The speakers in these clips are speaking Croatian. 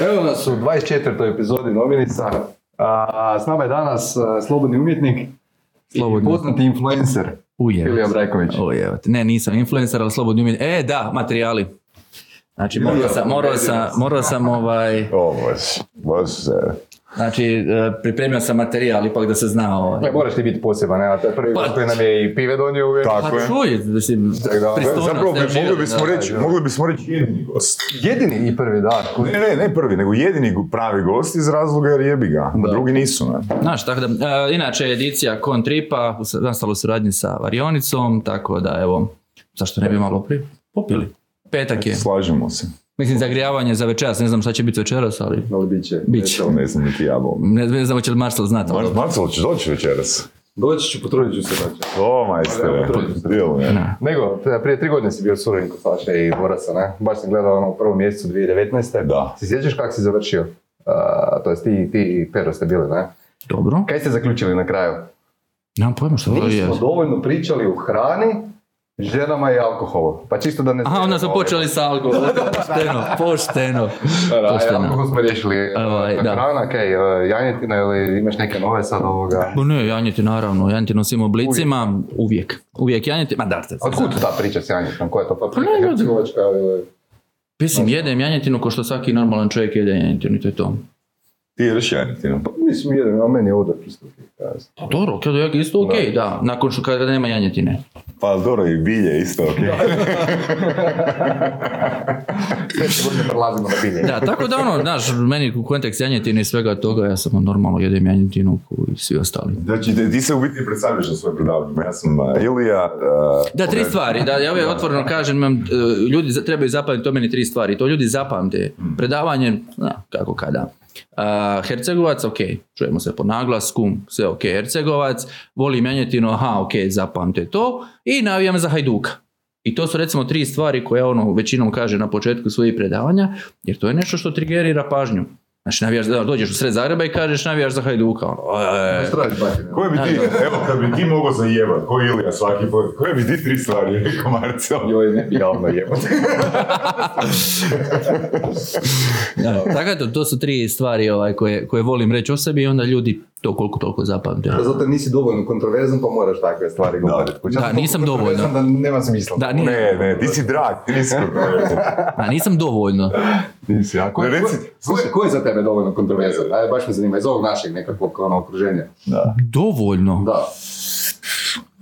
Evo nas u 24. epizodi Novinica. A, s nama je danas a, slobodni umjetnik Slobodni. i poznati influencer. Uje. Ilija Brajković. Uje, ne, nisam influencer, ali slobodni umjetnik. E, da, materijali. Znači, morao sam, morao sam, morao sam ovaj, O, bože. Znači, e, pripremio sam materijal, ipak da se zna ovaj. Ne, moraš ti biti poseban, je prvi Pa- koji nam je i pive donio uvijek. Tako Pa je. čuj, mislim, da, pristojnost, Zapravo bi, mogli bismo da. reći, mogli bismo reći jedini gost. Jedini i prvi, da. Ne, ne, ne prvi, nego jedini pravi gost iz razloga jer jebi ga. Drugi nisu, ne. Znaš, tako da, e, inače edicija Con Tripa, u suradnji sa Varionicom, tako da, evo, zašto ne bi malo pri popili? Petak je. Slažemo se. Mislim, zagrijavanje za večeras, ne znam šta će biti večeras, ali Ali bit će. Bit će. Ne znam niti ja ne, ne znam hoće li Marcel znati. ali- Mar- Marcelo, ćeš doći večeras? Doći ću, potrudit ću se doći. O, majstore. Djelo me. Ne. Nego, prije tri godine si bio suradnik kod Saše i Borasa, ne? Baš sam gledao ono u prvom mjesecu 2019. Da. Si sjećaš kako si završio? Uh, to jest ti, ti i Pero ste bili, ne? Dobro. Kaj ste zaključili na kraju? Nemam pojma što to je. Nismo dovoljno pričali o hrani, ženama i alkoholu. Pa čisto da ne... Aha, onda smo počeli sa alkoholom. Pošteno, pošteno. Da, da, Pošteno. alkohol smo riješili. Ovaj, da. Hrana, kaj, uh, janjetina ili imaš neke nove sad ovoga? Pa ne, janjeti naravno, janjeti u svim oblicima, uvijek. Uvijek janjeti, ma da, Od kud ta priča s janjetinom? Koja je to paprika? Pa ne, ljudi. Hercegovačka ili... Mislim, jedem janjetinu ko što svaki normalan čovjek jede janjetinu i to je to. Ti jedeš janjetinu? Pa mislim, jedan, a meni je ok, Pa dobro, kada je isto ok, da. nakon što kada nema janjetine. Pa dobro, i bilje isto, ok. Prelazimo na bilje. Da, tako da ono, znaš, meni u kontekst janjetine i svega toga, ja sam normalno jedem janjetinu i svi ostali. Znači, ti- ti se u biti predstavljaš na svoje predavanje. Ja sam uh, Ilija. uh, Da, tri stvari. Da, ja uvijek otvoreno kažem, imam, e, ljudi trebaju zapamtiti to meni tri stvari. To ljudi zapamte. Predavanje, na, kako kada. A, Hercegovac, ok, čujemo se po naglasku, sve ok, Hercegovac, volim janjetinu, aha, ok, zapamte to i navijam za Hajduka. I to su recimo tri stvari koje ono većinom kaže na početku svojih predavanja, jer to je nešto što trigerira pažnju. Znači, navijaš, da, dođeš u sred Zagreba i kažeš navijaš za Hajduka. Ono. Koje bi ti, evo, kad bi ti mogao zajebat, ko Ilija svaki put, koje bi ti tri stvari rekao Marcel? Joj, ne, javno jebote. Da, tako da to su tri stvari ovaj, koje, koje volim reći o sebi i onda ljudi to koliko toliko zapamte. Da, zato nisi dovoljno kontroverzan pa moraš takve stvari govoriti. Da, toliko nisam dovoljno. Da nema smisla. Da, ni- Ne, ne, ti si drag, ti nisi kontroverzan. A nisam dovoljno. Nisi, a ko, Ne, reci- ko, ko, ko je za tebe dovoljno kontroverzan? Aj, baš me zanima, iz ovog našeg nekakvog ono, okruženja. Dovoljno. Da.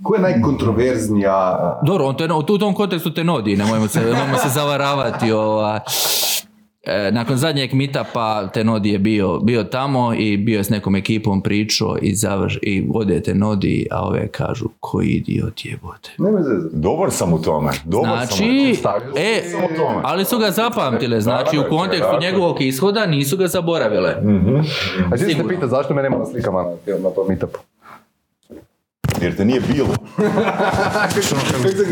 Ko je najkontroverznija... Dobro, on te, u tom kontekstu te nodi, nemojmo se, nemojmo se zavaravati. Ova. E, nakon zadnjeg meetupa Tenodi je bio, bio tamo i bio je s nekom ekipom pričao i, završ, i ode Tenodi, a ove kažu koji idiot jebote. Dobar sam u tome, dobar sam u Znači, sam e, Samo tome. ali su ga zapamtile, znači u kontekstu njegovog ishoda nisu ga zaboravile. A ti se pita zašto me nema na slikama na, na tom meetupu? Jer te nije bilo.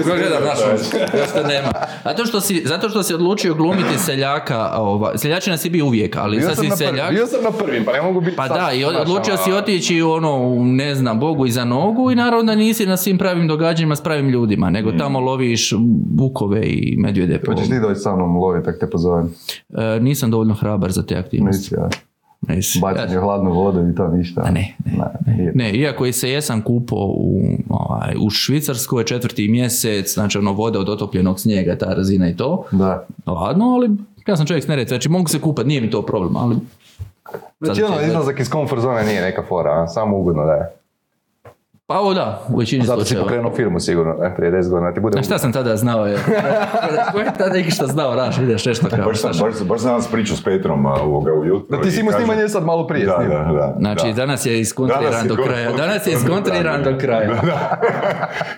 Gledam, još te nema. Zato što si, zato što si odlučio glumiti seljaka, ova, seljačina si bio uvijek, ali sad si seljak. bio sam na prvim, pa ne mogu biti Pa sad, da, i odlučio si otići ono, u, ne znam, Bogu iza nogu i naravno da nisi na svim pravim događanjima s pravim ljudima, nego tamo loviš bukove i medvjede. Hoćeš ti doći sa mnom loviti, tak te pozovem. E, nisam dovoljno hrabar za te aktivnosti. Nisi, ja. Bacanje u hladnu vodu i to ništa. A ne, ne, nije. Ne, iako i se jesam kupao u, ovaj, u Švicarskoj četvrti mjesec, znači ono voda od otopljenog snijega, ta razina i to. Da. Ladno, ali ja sam čovjek s Neretve, znači mogu se kupati, nije mi to problem, ali... Znači ono, izlazak iz komfort zone nije neka fora, a? samo ugodno da je. Pa ovo da, u većini Zato si pokrenuo firmu sigurno, ne, prije 10 godina ti bude A šta sam tada znao je? Ko je tada neki šta znao, raš, ideš nešto kao. Baš sam, baš, baš sam danas pričao s Petrom ovoga ujutro. Da ti si imao snimanje sad malo prije Da, da, da. Znači, da. danas je iskontriran do kraja. Danas je iskontriran do kraja.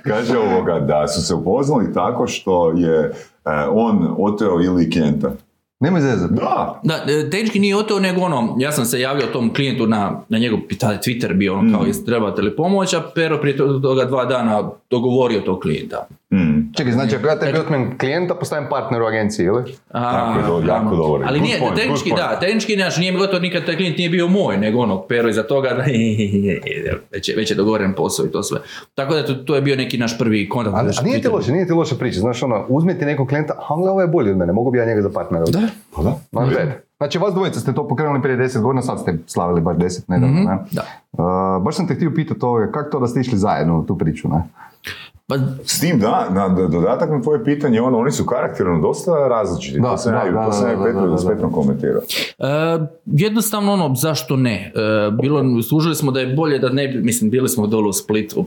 Kaže ovoga da su se upoznali tako što je e, on oteo ili klijenta. Nemoj zezati. Da, Da, e, tehnički nije to, nego ono, ja sam se javio tom klijentu na, na njegov Twitter bio ono kao, jeste trebate li pomoć, a Pero prije toga dva dana dogovorio tog klijenta. mm. Čekaj, znači ako ja tebi otmem klijenta, postajem partner u agenciji, ili? A, Tako je, je jako dobro. Ali Good nije, point, tehnički da, tehnički znači, nije mi gotovo nikad taj klijent nije bio moj, nego ono, Pero iza toga, da, već, je, već je dogovoren posao i to sve. Tako da to, to je bio neki naš prvi kontakt. A, a nije ti loše, nije ti loše priča, znaš ono, uzmi ti nekog klijenta, a on ovaj je bolji od mene, mogu bi ja njega za partnera. Da, Pa da. Not bad. Znači, vas dvojica ste to pokrenuli prije 10 godina, sad ste slavili bar 10 nedavno, ne? Da. Uh, baš sam te htio pitati ovoga, kako to da ste išli zajedno u tu priču, ne? Pa, S tim da, na, da- dodatak na tvoje pitanje, ono, oni su karakterno dosta različiti. Da, to sam ja, Petrom komentirao. E, jednostavno ono, zašto ne? E, bilo, služili smo da je bolje da ne mislim, bili smo dole u Splitu,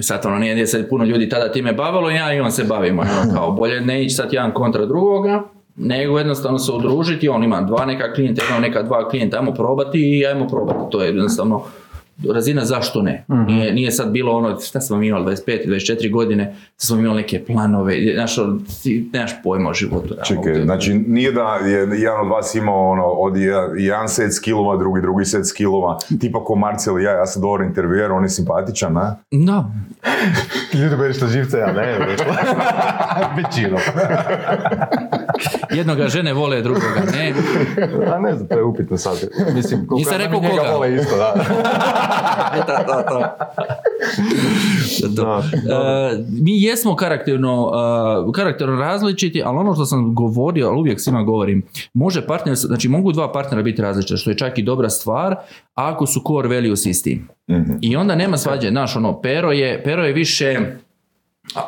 sad ono nije, nije se puno ljudi tada time bavilo, ja i on se bavimo, ono, kao bolje ne ići sad jedan kontra drugoga, nego jednostavno se udružiti, on ima dva neka klijenta, ima neka dva klijenta, ajmo probati i ajmo probati, to je jednostavno razina zašto ne. Nije, nije sad bilo ono, šta smo imali, 25, 24 godine, smo imali neke planove, znaš, ono, ti nemaš pojma o životu. Čekaj, znači nije da je jedan od vas imao ono, od jedan, jedan set skillova, drugi drugi set skillova, tipa ko Marcel i ja, ja sam dobar intervjuer, on je simpatičan, na? Da, Ljudi koji što živce, ja ne, većinom. Jednoga žene vole, drugoga ne. A ne znam, to je upitno sad. Mislim, koliko ja rekao njega koga. vole isto, da. da, da, da. Da. E, mi jesmo karakterno, e, karakterno različiti, ali ono što sam govorio, ali uvijek svima govorim, može partner, znači mogu dva partnera biti različita, što je čak i dobra stvar, ako su core values isti. Mhm. I onda nema svađe, znaš, ono, pero je, pero je više,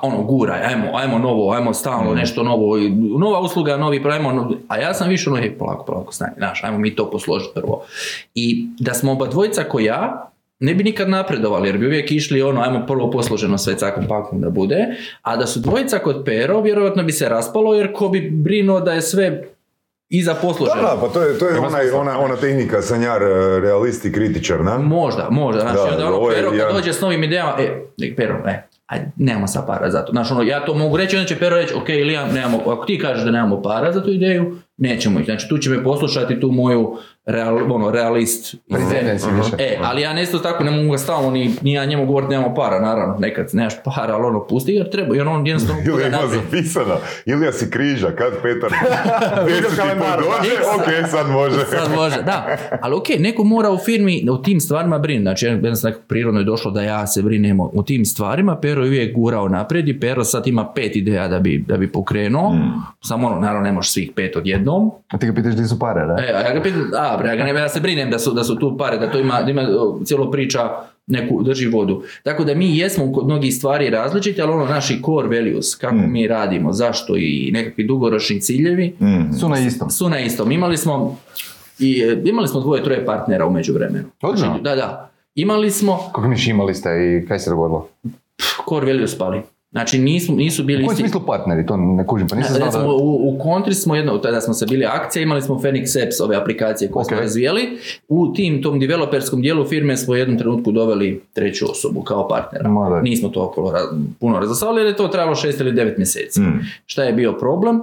ono, guraj, ajmo, ajmo novo, ajmo stalno nešto novo, i nova usluga, novi, ajmo, a ja sam više ono, hej, polako, polako, stani, znaš, ajmo mi to posložiti prvo. I da smo oba dvojica ko ja, ne bi nikad napredovali, jer bi uvijek išli ono, ajmo prvo posloženo sve cakom pakom da bude, a da su dvojica kod pero, vjerojatno bi se raspalo, jer ko bi brinuo da je sve iza Da, posloženo. da, pa to je, to je onaj, ona, ona tehnika sanjar, e, realist i kritičar, na? Možda, možda. Znači, Da, onda ono, ovo je Pero kad jedan- dođe s novim idejama, e, Pero, e, ajde, nemamo sa para za to. Znači, ono, ja to mogu reći, onda će Pero reći, ok, Ilija, nemamo, ako ti kažeš da nemamo para za tu ideju, nećemo ih. Znači, tu će me poslušati tu moju real, ono, realist. Si više. E, ali ja ne isto tako ne mogu ga stalno ni, ni ja njemu govoriti nemamo para, naravno, nekad nemaš para, ali ono, pusti ga, treba, i ono, on jednostavno Ili ima zapisano, Ilija si križa, kad Petar put dođe, ok, sad može. Sad može, da. Ali ok, neko mora u firmi o tim stvarima brinuti. Znači, jednostavno prirodno je došlo da ja se brinem o o tim stvarima. Pero je uvijek gurao naprijed i Pero sad ima pet ideja da bi, da bi pokrenuo. Samo ono, naravno ne možeš svih pet odjednom. A ti ga pitaš di su pare, da? E, a ja ga pitam, a, bre, ja, ga ne, ja se brinem da su, da su tu pare, da to ima, da ima cijelo priča neku drži vodu. Tako da mi jesmo kod mnogih stvari različiti, ali ono naši core values, kako mi radimo, zašto i nekakvi dugoročni ciljevi, Mhm. Su na istom. su na istom. Imali smo i e, imali smo dvoje, troje partnera u međuvremenu. Odlično. Znači, da, da. Imali smo Kako miš imali ste i kaj se dogodilo? core values pali. Znači nisu, nisu bili U kojem smislu partneri, to ne kužim, pa nisam znao Recimo, da... u, u kontri smo jedno, tada smo se bili akcija, imali smo Phoenix Apps, ove aplikacije koje smo Ok. razvijeli. U tim, tom developerskom dijelu firme smo u jednom trenutku doveli treću osobu kao partnera. Nismo to puno razasavali jer je to trebalo šest ili devet mjeseci. Mm. Šta je bio problem?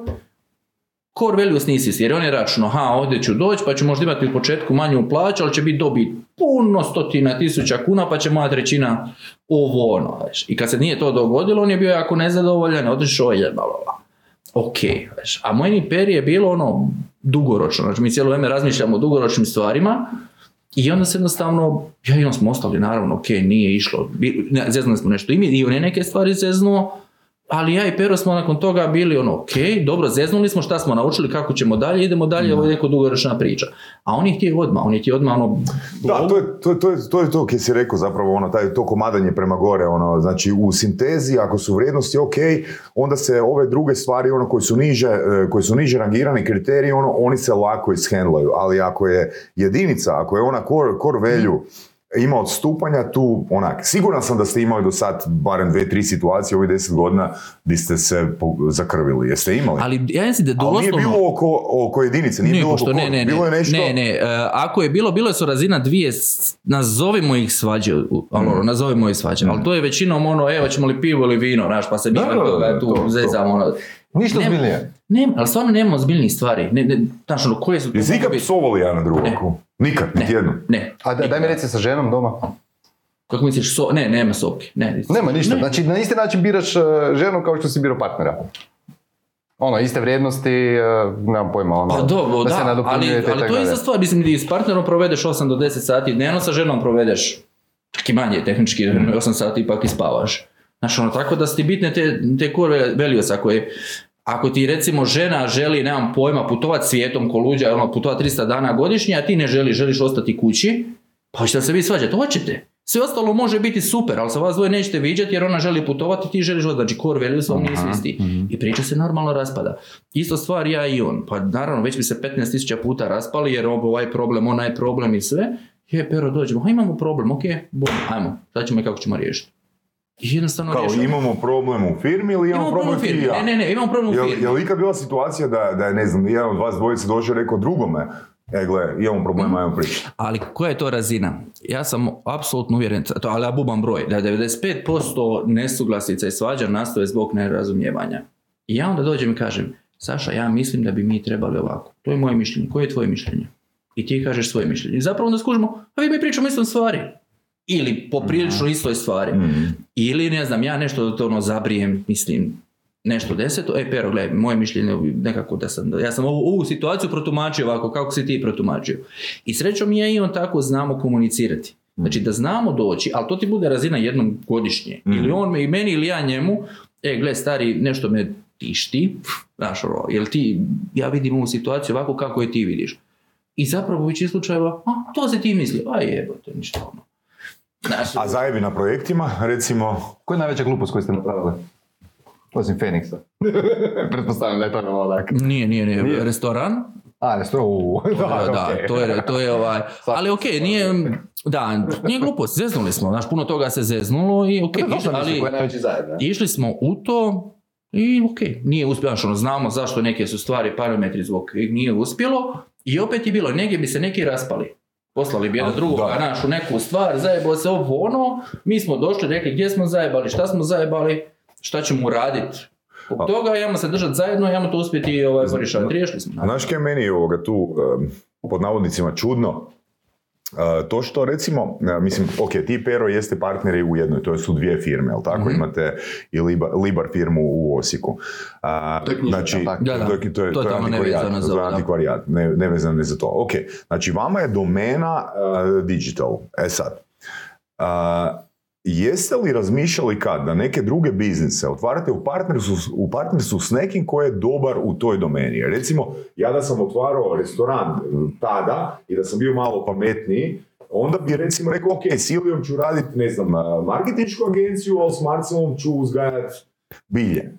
Core values nisi jer on je računao, ha, ovdje ću doći, pa ću možda imati u početku manju plaću, ali će biti dobit puno stotina tisuća kuna, pa će moja trećina ovo ono, znaš. I kad se nije to dogodilo, on je bio jako nezadovoljan, otišao je, bla. Ok, znaš. a moj NPR je bilo ono dugoročno, znači mi cijelo vrijeme razmišljamo o dugoročnim stvarima, i onda se jednostavno, ja i on smo ostali, naravno, ok, nije išlo, zeznuli smo nešto, i mi i on je neke stvari zeznuo, ali ja i Pero smo nakon toga bili ono, ok, dobro, zeznuli smo šta smo naučili, kako ćemo dalje, idemo dalje, ovo je neko dugoročna priča. A on je htio odmah, on je htio odmah ono... Da, to je to, to, je, to je to kaj si rekao zapravo, ono, taj, to komadanje prema gore, ono, znači u sintezi, ako su vrijednosti ok, onda se ove druge stvari, ono, koji su niže, e, koji su niže rangirani kriteriji, ono, oni se lako ishendlaju, ali ako je jedinica, ako je ona core, core value, ima odstupanja tu, onak, siguran sam da ste imali do sad barem dve, tri situacije u ovih deset godina di ste se zakrvili. Jeste imali? Ali ja mislim da Ali nije doslovno... bilo oko, oko jedinice, nije Nije bilo pošto, oko ne, ne, bilo je nešto... ne, ne, e, ako je bilo, bilo su razina dvije, nazovimo ih svađe, ali Mm. ono, nazovimo ih svađe, ali to je većinom ono, evo ćemo li pivo ili vino, znaš, pa se mi Da, da, da, tu to, zezamo, ono. Ništa ozbiljnije. Ne, ali stvarno nemamo ozbiljnih stvari, ne, ne, znaš, ono, koje su... Jesi ikad psovali jedan na drugog? Nikad, niti jednom. Ne, A da, daj mi reci sa ženom doma. kako misliš, so, ne, nema sopke, ne. Nema ništa, Ne. znači na isti način biraš e, ženu kao što si birao partnera. Ono, iste vrijednosti, e, nemam pojma, ono, Pa dobro, da, da, se ali, nadopunjujete i ali tako to je ista stvar, mislim, ti s partnerom provedeš 8 do 10 sati dnevno, sa ženom provedeš čak i manje tehnički, 8 sati ipak i spavaš. Znaš, ono, tako da su ti bitne te, te core values, ako je, Ako ti recimo žena želi, nemam pojma, putovat svijetom ko luđa, ono, putovat 300 dana godišnje, a ti ne želiš, želiš ostati kući, pa hoćete se vi svađati, hoćete. Sve ostalo može biti super, ali sa vas dvoje nećete viđati jer ona želi putovati, ti želiš ostati. Znači core values vam nisu isti. I priča se normalno raspada. Isto stvar ja i on. Pa naravno, već bi se 15.000 puta raspali jer ovaj problem, onaj problem i sve. Je, pero dođemo, ha imamo problem, ok, bom, ajmo, sad ćemo i kako ćemo riješiti. I jednostavno Kao rješavamo. imamo problem u firmi ili imamo, Imamo problem u firmi. ja? Ne, ne, ne, imamo problem u firmi. je li ikad bila situacija da, da je, ne znam, jedan od vas dvojice došao i rekao drugome, e gle, imamo problema, Mhm. ajmo pričati. Ali koja je to razina? Ja sam apsolutno uvjeren, to, ali ja bubam broj, da 95% nesuglasica i svađa nastoje zbog nerazumijevanja. I ja onda dođem i kažem, Saša, ja mislim da bi mi trebali ovako. To je moje mišljenje. Koje je tvoje mišljenje? I ti kažeš svoje mišljenje. I zapravo onda skužimo, a vi mi pričamo istom stvari. Ili poprilično istoj stvari. Ili, ne znam, ja nešto to ono zabrijem, mislim, nešto deseto, e, pero, gledaj, moje mišljenje je nekako da sam, ja sam ovu, ovu situaciju protumačio ovako, kako si ti protumačio. I srećom ja i on tako znamo komunicirati. Znači da znamo doći, ali to ti bude razina jednom godišnje. Ili on me, i meni ili ja njemu, e, gle, stari, nešto me tišti, znaš, ono, jel ti, ja vidim ovu situaciju ovako kako je ti vidiš. I zapravo u većini slučajeva, a, to se ti misli, a jebote, ništa ono. Znaš, A zajebi na projektima, recimo, Koja je najveća glupost koju ste napravili? Osim Feniksa. Pretpostavljam da je to ono onak. Nije, nije, nije, Nije. restoran. A, ne sto, u. Da, da, okej. to je, to je ovaj, ali ok, nije, da, nije glupost, zeznuli smo, znaš, puno toga se zeznulo i ok, To je išli, dobro, mislim, ali koji je najveći zajedno. išli smo u to i ok, nije uspjelo, ono, znamo zašto neke su stvari, parametri zbog nije uspjelo i opet je bilo, negdje bi se neki raspali. Poslali bi jedan da. našu neku stvar, zajebao se ovo ono, mi smo došli, rekli gdje smo zajebali, šta smo zajebali, šta ćemo uraditi. Od toga ajmo se držati zajedno, ajmo to uspjeti ovaj. Riješili smo. Znaš kaj je meni ovoga tu, pod navodnicima, čudno? To što recimo, mislim, ok, ti i Pero jeste partneri u jednoj, to su dvije firme, jel tako? Mhm. Imate i Libar, Libar firmu u Osijeku. A, To je knjižnica, znači, tako? Da, da. to je, to je, to je antikvarijat, nevezano za antikvarijat, ne, nevezano je za to. Ok, znači vama je domena e, digital. E sad, a, jeste li razmišljali kad da neke druge biznise otvarate u partnerstvu, u partnerstvu s nekim ko je dobar u toj domeni? Recimo, ja da sam otvarao restoran e, tada i da sam bio malo pametniji, onda bi recimo rekao, ok, s Ilijom ću raditi, ne znam, marketinšku agenciju, ali s Marcelom ću uzgajati bilje.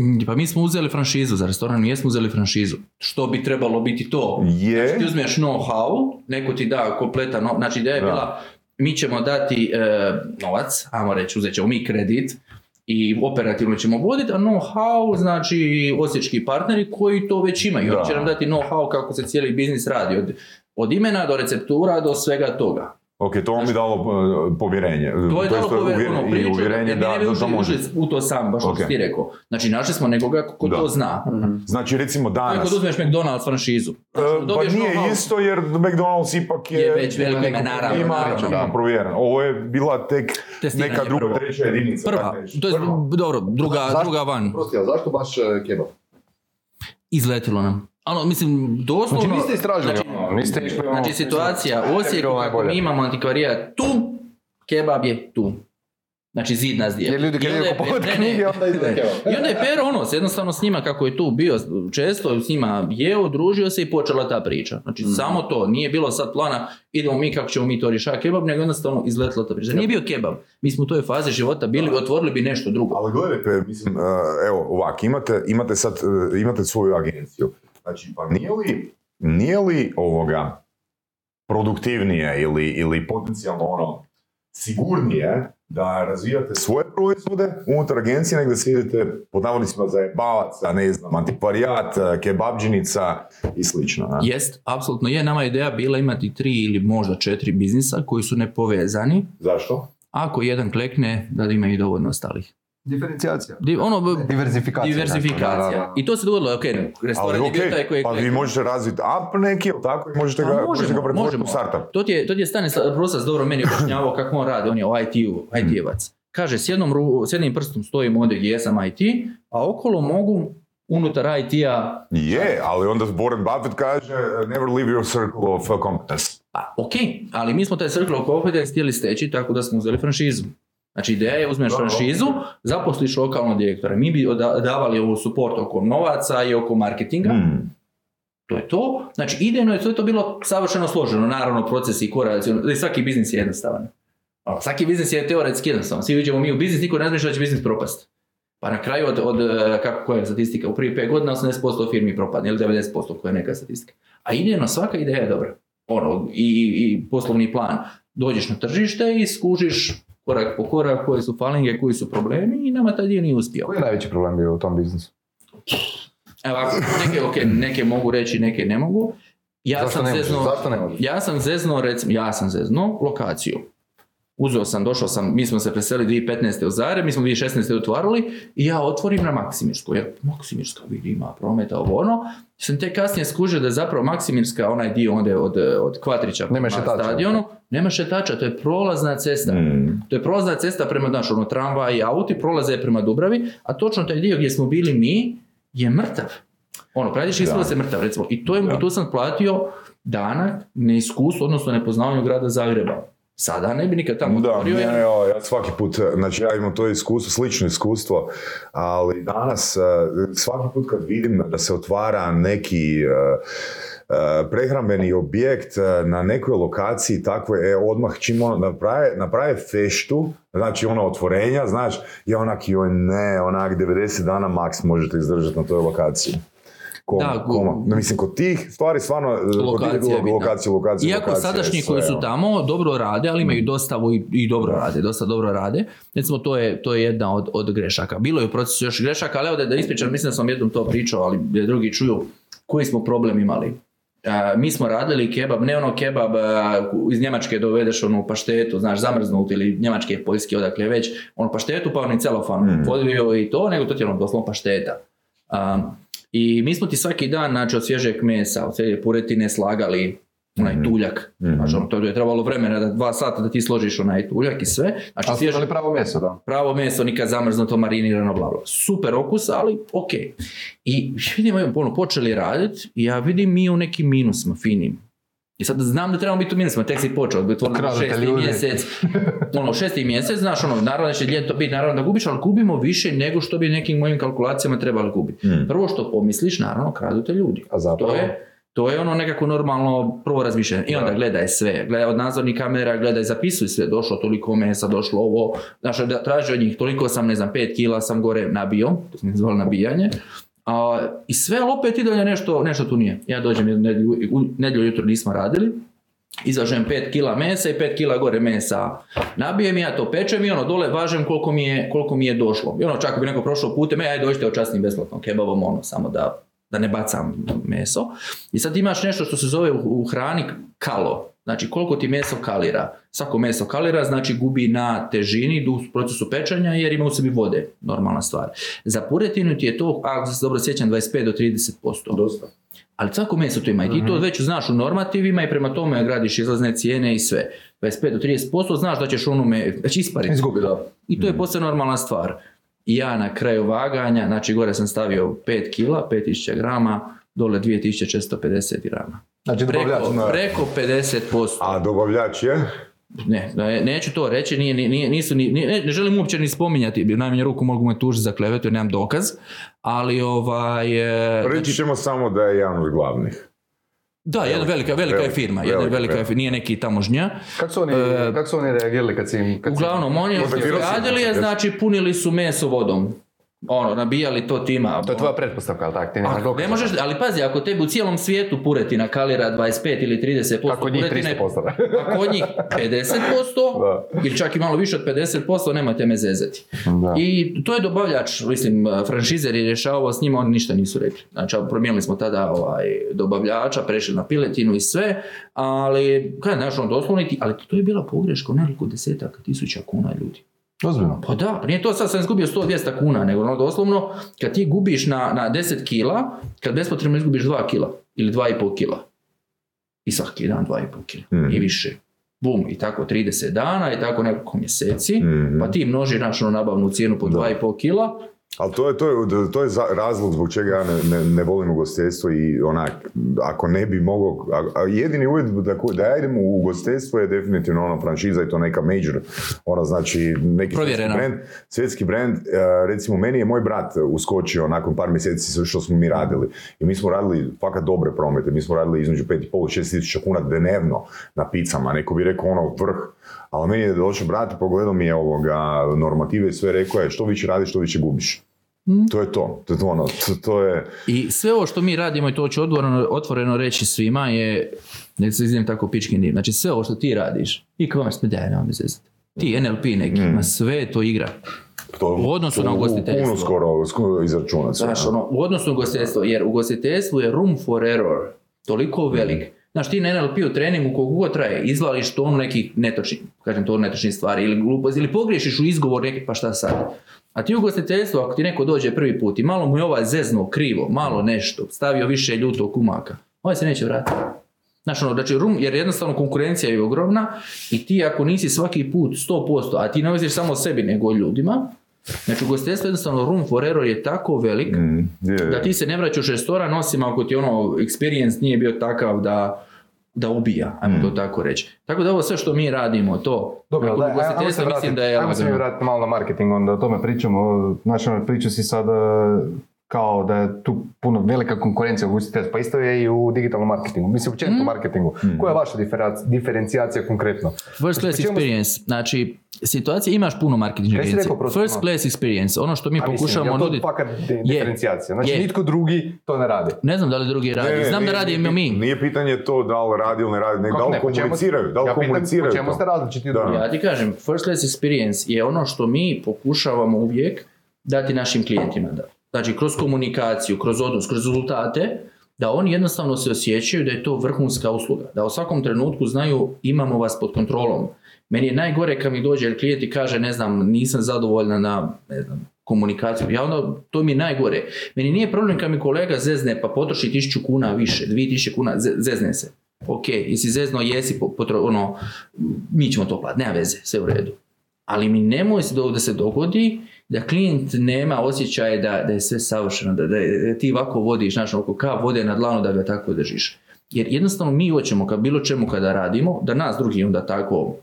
Mm, Pa mi smo uzeli franšizu za restoran, mi jesmo uzeli franšizu. Što bi trebalo biti to? Je. Znači ti uzmeš know-how, neko ti da kompletan, znači ideja je bila, mi ćemo dati e, novac, ajmo reći, uzet ćemo mi kredit i operativno ćemo voditi, a know-how znači osječki partneri koji to već imaju. Da. Oni će nam dati know-how kako se cijeli biznis radi, od, od imena do receptura do svega toga. Ok, to vam bi dalo e, povjerenje. To je dalo povjerenje, ono, i uvjerenje jer mi da, ne bi da to ušli, može. u to sam, baš što Ok. si ti rekao. Znači našli smo nekoga ko Da. to zna. Znači, recimo danas... kod uzmeš McDonald's franšizu. E, Znači, pa nije isto jer McDonald's ipak je... Je već veliko ime, naravno, Ima, naravno. ima provjeren. Ovo je bila tek Testiranje neka druga, prvo. treća jedinica. Prva, to je, dobro, druga, druga van. Prosti, ali zašto baš e, kebab? Izletilo nam. Ano, mislim, doslovno... Znači niste istražili Znači, ono, niste išli ono... znači situacija u Osijeku, najbolje. mi imamo antikvarijat tu, kebab je tu. Znači zid nas dijeli. Jer ljudi kad je kupovati knjige, onda kebab. I onda je Pero ono, jednostavno s njima kako je tu bio često, s njima jeo, družio se i počela ta priča. Znači samo to, nije bilo sad plana, idemo mi kako ćemo mi to rješavati kebab, nego jednostavno izletila ta priča. Nije bio kebab, mi smo u toj fazi života bili, otvorili bi nešto drugo. Ali gledajte, mislim, e, evo ovak, imate, imate sad, e, imate svoju agenciju. Znači, pa nije li, nije li ovoga produktivnije ili, ili potencijalno ono sigurnije da razvijate svoje proizvode unutar agencije nego da se idete pod navodnicima zajebavaca, ne znam, antikvarijat, kebabđinica i slično. ne? Jest, apsolutno je. Nama je ideja bila imati tri ili možda četiri biznisa koji su nepovezani. Zašto? Ako jedan klekne, da ima i dovoljno ostalih. Diferencijacija. Di- ono, b- Diversifikacija. diversifikacija. Da, da, da. I to se dogodilo, ok, restoran Ali je bio taj koji je pa vi možete razviti app neki, tako? I možete Pa ga, možete možemo, ga pretvoriti možemo. u startup. To ti je, to ti je Stanislav Brusas dobro meni objašnjavao kako on radi, on je o IT-u, IT-evac. Kaže, s, jednom, s jednim prstom stojim ovdje gdje jesam IT, a okolo mogu unutar IT-a Je, ali onda Warren Buffett kaže never leave your circle of competence. Pa, ok, ali mi smo taj circle of competence htjeli steći tako da smo uzeli franšizu. Znači ideja je uzmeš franšizu, zaposliš lokalnog direktora. Mi bi davali ovu suport oko novaca i oko marketinga. Mm. To je to. Znači idejno je sve to bilo savršeno složeno. Naravno procesi i koraci. Svaki biznis je jednostavan. A, Svaki biznis je teoretski jednostavan. Svi uđemo mi u biznis, niko ne razmišlja da će biznis propast. Pa na kraju od, od e, kako koja je statistika, u prvih 5 godina 80% firmi propadne ili 90% koja je neka statistika. A idejno svaka ideja je dobra. Ono, i, i poslovni plan. Dođeš na tržište i skužiš korak po korak koje su falinge, koji su problemi i nama taj dio nije uspio. Koji je najveći problem bio u tom biznisu? Evo, ako neke, ok, neke mogu reći, neke ne mogu. Ja Zašto sam ne zeznuo, Zašto ne ja sam zeznuo, recimo, ja sam zeznuo lokaciju. Uzeo sam, došao sam, mi smo se preselili 2015. u Zagreb, mi smo 2016. otvarali i ja otvorim na Maksimirskoj. Ja, Maksimirska vidi ima prometa, ovo ono. Sam te kasnije skužio da je zapravo Maksimirska, onaj dio onda od, od Kvatrića prema stadionu, nema šetača, to je prolazna cesta. Mm. To je prolazna cesta prema, znaš, ono, tramvaj i auti prolaze prema Dubravi, a točno taj dio gdje smo bili mi je mrtav. Ono, pradiš ispod se mrtav, recimo. I to je, Da. tu sam platio danak neiskustvo, odnosno nepoznavanju grada Zagreba. Sada ne bi nikad tamo Da, otvorio. jer- evo, ja svaki put, znači ja imam to iskustvo, slično iskustvo, ali danas eh, svaki put kad vidim da se otvara neki eh, prehrambeni objekt na nekoj lokaciji takve, e, odmah čim ono naprave, naprave feštu, znači ono otvorenja, znaš, i onak, joj ne, onak 90 dana maks možete izdržati na toj lokaciji. Koma, Da, koma. No, mislim, kod tih stvari stvarno, eh, kod tih Lokacija lokacija, lokacija, Iako lokacija, sadašnji koji su ono. tamo dobro rade, ali imaju dostavu i, i dobro rade, dosta dobro rade. Recimo to je, to je jedna od, od grešaka. Bilo je u procesu još grešaka, ali evo da, da ispričam, mislim da sam jednom to pričao, ali da drugi čuju koji smo problem imali. A, mi smo radili kebab, ne ono kebab a, iz Njemačke dovedeš onu paštetu, znaš, zamrznut ili Njemačke, Poljske, odakle već, onu paštetu pa oni celofan Mm. mm. i to, nego to ti je ono doslovno pašteta. A, I mi smo ti svaki dan, znači od svježeg mesa, od svježe puretine slagali onaj Mhm. tuljak. Znači, ono, to je trebalo vremena, da dva sata da ti složiš onaj tuljak i sve. Znači, Ali svježe, pravo mjesto, da. pravo meso, nikad zamrznuto, marinirano, bla, bla. Super okus, ali ok. I vidimo, ono, počeli raditi i ja vidim mi u nekim minusima finim. I sad znam da trebamo biti u minusima, tek si počeo, otvorili Kradete šesti mjesec, ono šesti mjesec, znaš ono, naravno da će ljeto biti, naravno da gubiš, ali gubimo više nego što bi nekim mojim kalkulacijama trebali gubiti. Mm. Prvo što pomisliš, naravno, kradu te ljudi. A zapravo? To je, to je ono nekako normalno prvo razmišljanje. I onda Da. gledaj sve, gledaj od nadzornih kamera, gledaj, zapisuj sve, došlo toliko mesa, došlo ovo, znaš, da traži od njih, toliko sam, ne znam, 5 kila sam gore nabio, to smo zvali nabijanje, a, i sve, opet i dalje nešto, nešto tu nije. Ja dođem jednu nedjelju, jutro nismo radili, izvažem 5 kila mesa i 5 kila gore mesa. Nabijem ja to pečem i ono dole važem koliko mi je, koliko mi je došlo. I ono čak bi neko prošao putem, e, aj dođite očasnim besplatno kebabom, ono, samo da, da ne bacam meso. I sad imaš nešto što se zove u, u hrani kalo. Znači koliko ti meso kalira. Svako meso kalira, znači gubi na težini u procesu pečenja jer ima u sebi vode, normalna stvar. Za puretinu ti je to, ako se dobro sjećam, 25 do 30%. Dosta. Ali svako meso to ima i ti to već znaš u normativima i prema tome gradiš izlazne cijene i sve. 25 do 30% znaš da ćeš onome, da će ispariti. Izgubi, da. I to je posve normalna stvar. I ja na kraju vaganja, znači gore sam stavio 5 kila, 5000 grama, dole 2450 grama. Znači, Preko, dobavljač. da. preko 50%. A dobavljač je? Ne, ne, neću to reći, nije, nije, nisu, ni, ne, ne želim uopće ni spominjati, najmanje ruku mogu me tužiti za klevetu jer nemam dokaz, ali ovaj... e, Reći znači, ćemo samo da je jedan od glavnih. da, jedna velika, velika je velika, firma, jedna velika, velika je velika. firma, nije neki tamožnja. Kako su oni, E, kako su oni reagirali kad si im... Kad Uglavnom, oni si radili znači punili su meso vodom. Ono, nabijali to tima. To je tvoja pretpostavka, ali tak? Ti nemaš Ako, ne možeš, ali pazi, ako tebi u cijelom svijetu puretina kalira 25 ili 30% Kako njih puretine, 300%. a kod njih 50% Da. ili čak i malo više od 50%, nemojte me zezati. Da. I to je dobavljač, mislim, franšizer je rješavao s njima, oni ništa nisu rekli. Znači, promijenili smo tada ovaj, dobavljača, prešli na piletinu i sve, ali, kaj, znaš, on doslovno, ali to je bila pogreška u nekoliko desetaka tisuća kuna ljudi. Ozbiljno. Pa da, nije to sad sam izgubio 100-200 kuna, nego ono doslovno, kad ti gubiš na, na 10 kila, kad bespotrebno izgubiš 2 kila ili 2,5 kila. I svaki dan 2,5 kila Mhm. i više. Bum, i tako 30 dana i tako nekoliko mjeseci, Mhm. pa ti množi našu nabavnu cijenu po Da. 2,5 kila Ali to je, to je, to je razlog zbog čega ja ne, ne, ne volim ugostiteljstvo i onak, ako ne bi mogao, jedini uvjet da, da ja idem u ugostiteljstvo je definitivno ono franšiza i to neka major, ona znači neki svjetski Provjerena. brand, svjetski brand, e, recimo meni je moj brat uskočio nakon par mjeseci sve što smo mi radili i mi smo radili fakat dobre promete, mi smo radili između 5,5 i 6 tisuća kuna dnevno na picama, neko bi rekao ono vrh, ali meni je došao brat i pogledao mi je ovoga normative i sve rekao je što više radiš, što više gubiš. To je to, to je to ono, to, to je, I sve ovo što mi radimo i to ću otvoreno, otvoreno reći svima je, nek se izvijem tako pički dim, znači sve ovo što ti radiš, e-commerce, pa daj, nemoj me zezati. Ti NLP neki, ma sve je to igra. to U odnosu na u- u ugostiteljstvo. kunu skoro, skoro izračunat. Znaš, ono, u odnosu na ugostiteljstvo, jer ugostiteljstvu je room for error toliko velik. Znaš, ti na NLP-u treningu koliko god traje, izvališ tonu nekih netočnih, kažem to netočnih stvari, ili gluposti, ili pogriješiš u izgovor neki, pa šta sad? A ti u ugostiteljstvu, ako ti neko dođe prvi put i malo mu je ovaj zeznuo krivo, malo nešto, stavio više ljutog kumaka, ovaj se neće vratiti. Znaš, ono, znači, rum, jer jednostavno konkurencija je ogromna i ti ako nisi svaki put 100%, a ti ne samo sebi nego ljudima, znači ugostiteljstvo jednostavno room for error je tako velik Mm, je, je. da ti se ne vraćaš u restoran osim ako ti ono experience nije bio takav da da ubija, ajmo to tako reći. Tako da ovo sve što mi radimo, to Dobro, da, ajmo se vratiti, mislim da je ajmo se mi vratiti malo na marketing, onda o tome pričamo. Znači, ono, priča si sad e, kao da je tu puno velika konkurencija u ugostiteljstvu, pa isto je i u digitalnom marketingu, mislim općenito u marketingu. Koja je vaša diferencijacija konkretno? First class Po čemu- experience, znači situacija imaš puno marketing agencija. prosto, First class experience, ono što mi A mislim, pokušavamo to nuditi. fakat di- Je. diferencijacija? Znači, Je. nitko drugi to ne radi. Ne znam da li drugi radi, Ne, ne, znam da nije- radimo nije- mi. Nije pitanje to da li radi ili ne radi, nego da li ne, komuniciraju, da li ja komuniciraju po čemu to. ste različiti od Da. drugih? Ja ti kažem, first class experience je ono što mi pokušavamo uvijek dati našim klijentima. Da. Znači, kroz komunikaciju, kroz odnos, kroz rezultate, da oni jednostavno se osjećaju da je to vrhunska usluga. Da u svakom trenutku znaju imamo vas pod kontrolom. Meni je najgore kad mi dođe klijent i kaže, ne znam, nisam zadovoljna na, ne znam, komunikaciju. Ja onda, to mi je najgore. Meni nije problem kad mi kolega zezne pa potroši 1000 kuna više, 2000 kuna, ze- zezne se. Ok, jesi zezno, jesi, po- potro, ono, mi ćemo to platiti, nema veze, sve u redu. Ali mi nemoj se da se dogodi da klijent nema osjećaje da, da je sve savršeno, da, da, ti ovako vodiš, znaš, oko ka vode na dlanu da ga tako držiš. Jer jednostavno mi hoćemo kad bilo čemu kada radimo, da nas drugi onda tako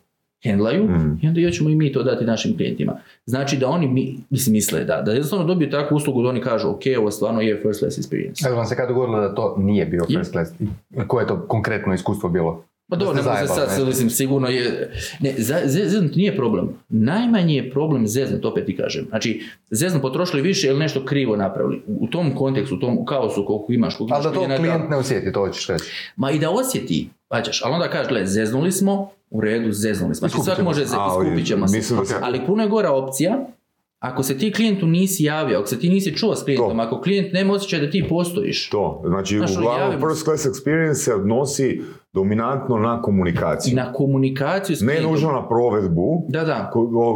hendlaju Mhm. i onda hoćemo i mi to dati našim klijentima. Znači da oni mi, mislim, misle da, da jednostavno dobiju takvu uslugu da oni kažu ok, ovo stvarno je first class experience. Jel vam se kad dogodilo da to nije bio first class? Koje je to konkretno iskustvo bilo? Pa dobro, ne se sad, ne? mislim, sigurno je... Ne, zeznut nije problem. Najmanji je problem zeznut, opet ti kažem. Znači, zeznut potrošili više ili nešto krivo napravili. U tom kontekstu, u tom kaosu koliko imaš, koliko Ali da to klijent ne osjeti, to hoćeš reći. Ma i da osjeti, paćaš, ali onda kaže, gle, zeznuli smo, u redu, zeznuli smo. Znači, svak može, iskupit ćemo se. Ali puno je gora opcija, ako se ti klijentu nisi javio, ako se ti nisi čuo s klijentom, To. ako klijent nema osjećaj da ti postojiš, To, znači uglavnom first class experience se odnosi dominantno na komunikaciju. na komunikaciju s Ne nužno na provedbu, Da, da.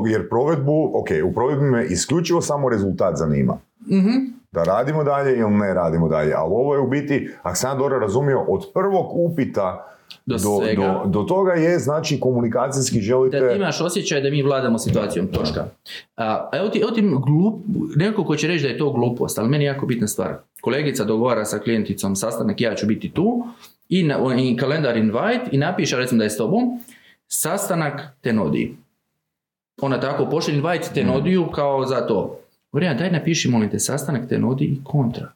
jer provedbu, ok, u provedbi me isključivo samo rezultat zanima. Mhm. Da radimo dalje ili ne radimo dalje, ali ovo je u biti, ako sam dobro razumio, od prvog upita Do do, svega. do, do toga je, znači, komunikacijski želite... Da imaš osjećaj da mi vladamo situacijom, točka. A, evo ti, evo ti glup, neko ko će reći da je to glupost, ali meni je jako bitna stvar. Kolegica dogovara sa klijenticom sastanak, ja ću biti tu, i, na, i kalendar invite, i napiše recimo da je s tobom, sastanak te nodi. Ona tako pošle invite te nodiju kao za to. Ja, daj napiši, molim te, sastanak te nodi i kontra.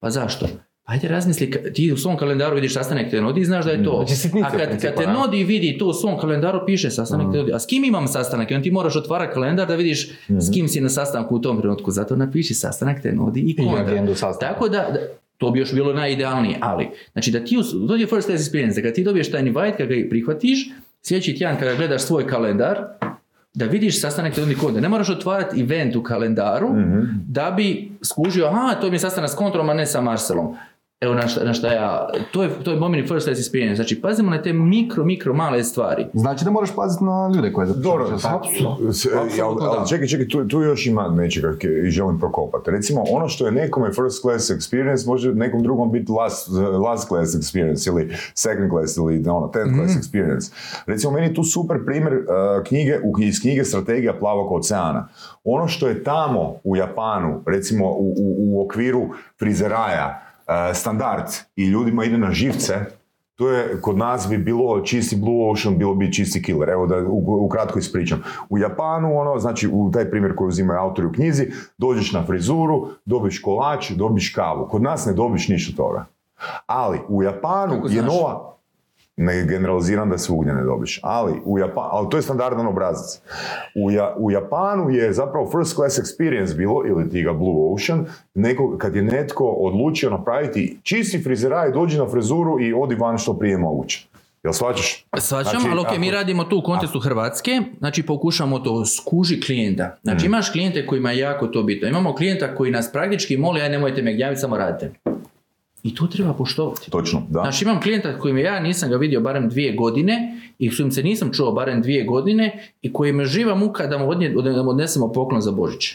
Pa zašto? Pa ajde razmisli, ti u svom kalendaru vidiš sastanak te nodi i znaš da je to. Sitnice A kad, kad te nodi vidi to u svom kalendaru, piše sastanak te nodi. A s kim imam sastanak? I onda ti moraš otvarati kalendar da vidiš s kim si na sastanku u tom trenutku. Zato napiši sastanak te nodi i kontra. Tako da, da- to bi još bilo najidealnije, ali, znači da ti, to je first class experience, da kad ti dobiješ taj invite, kad ga prihvatiš, sljedeći tjedan kada gledaš svoj kalendar, da vidiš sastanak te nodi kontra. Ne moraš otvarati event u kalendaru, da bi skužio, aha, to mi je sastanak s kontrom, a ne sa Marcelom. Evo na šta, na šta ja, to je, to je momini first class experience. Znači, pazimo na te mikro, mikro male stvari. Znači da moraš paziti na ljude koje Dobro, zapošljavaš. apsolutno. S- e, Apsolutno ali čekaj, čekaj, tu, tu još ima nečega i želim prokopati. Recimo, ono što je nekome first class experience, može nekom drugom biti last, last class experience ili second class ili ono, tenth Mhm. class experience. Recimo, meni je tu super primjer uh, knjige, u- iz knjige Strategija plavog oceana. Ono što je tamo u Japanu, recimo u, u, u okviru frizeraja, standard i ljudima ide na živce, to je kod nas bi bilo čisti Blue Ocean, bilo bi čisti killer. Evo da u- ukratko ispričam. U Japanu, ono, znači u taj primjer koji uzimaju autori u knjizi, dođeš na frizuru, dobiš kolač, dobiš kavu. Kod nas ne dobiš ništa toga. Ali u Japanu Kako je znaš? nova, ne generaliziram da svugdje ne dobiš, ali, u Japa, ali to je standardan obrazac. U, ja, u Japanu je zapravo first class experience bilo, ili ti ga Blue Ocean, neko, kad je netko odlučio napraviti čisti frizeraj, dođi na frizuru i odi van što prije moguće. Jel shvaćaš? Svačam, Znači, ali ok, mi ako- radimo tu u kontekstu Hrvatske, znači pokušamo to skuži klijenta. Mm. Znači imaš klijente kojima je jako to bitno. Imamo klijenta koji nas praktički moli, aj nemojte me gnjaviti, samo radite. I to treba poštovati. Točno, da. Znači imam klijenta kojim ja nisam ga vidio barem dvije godine i s kojim se nisam čuo barem dvije godine i koji me živa muka da mu, da mu odnesemo poklon za Božić.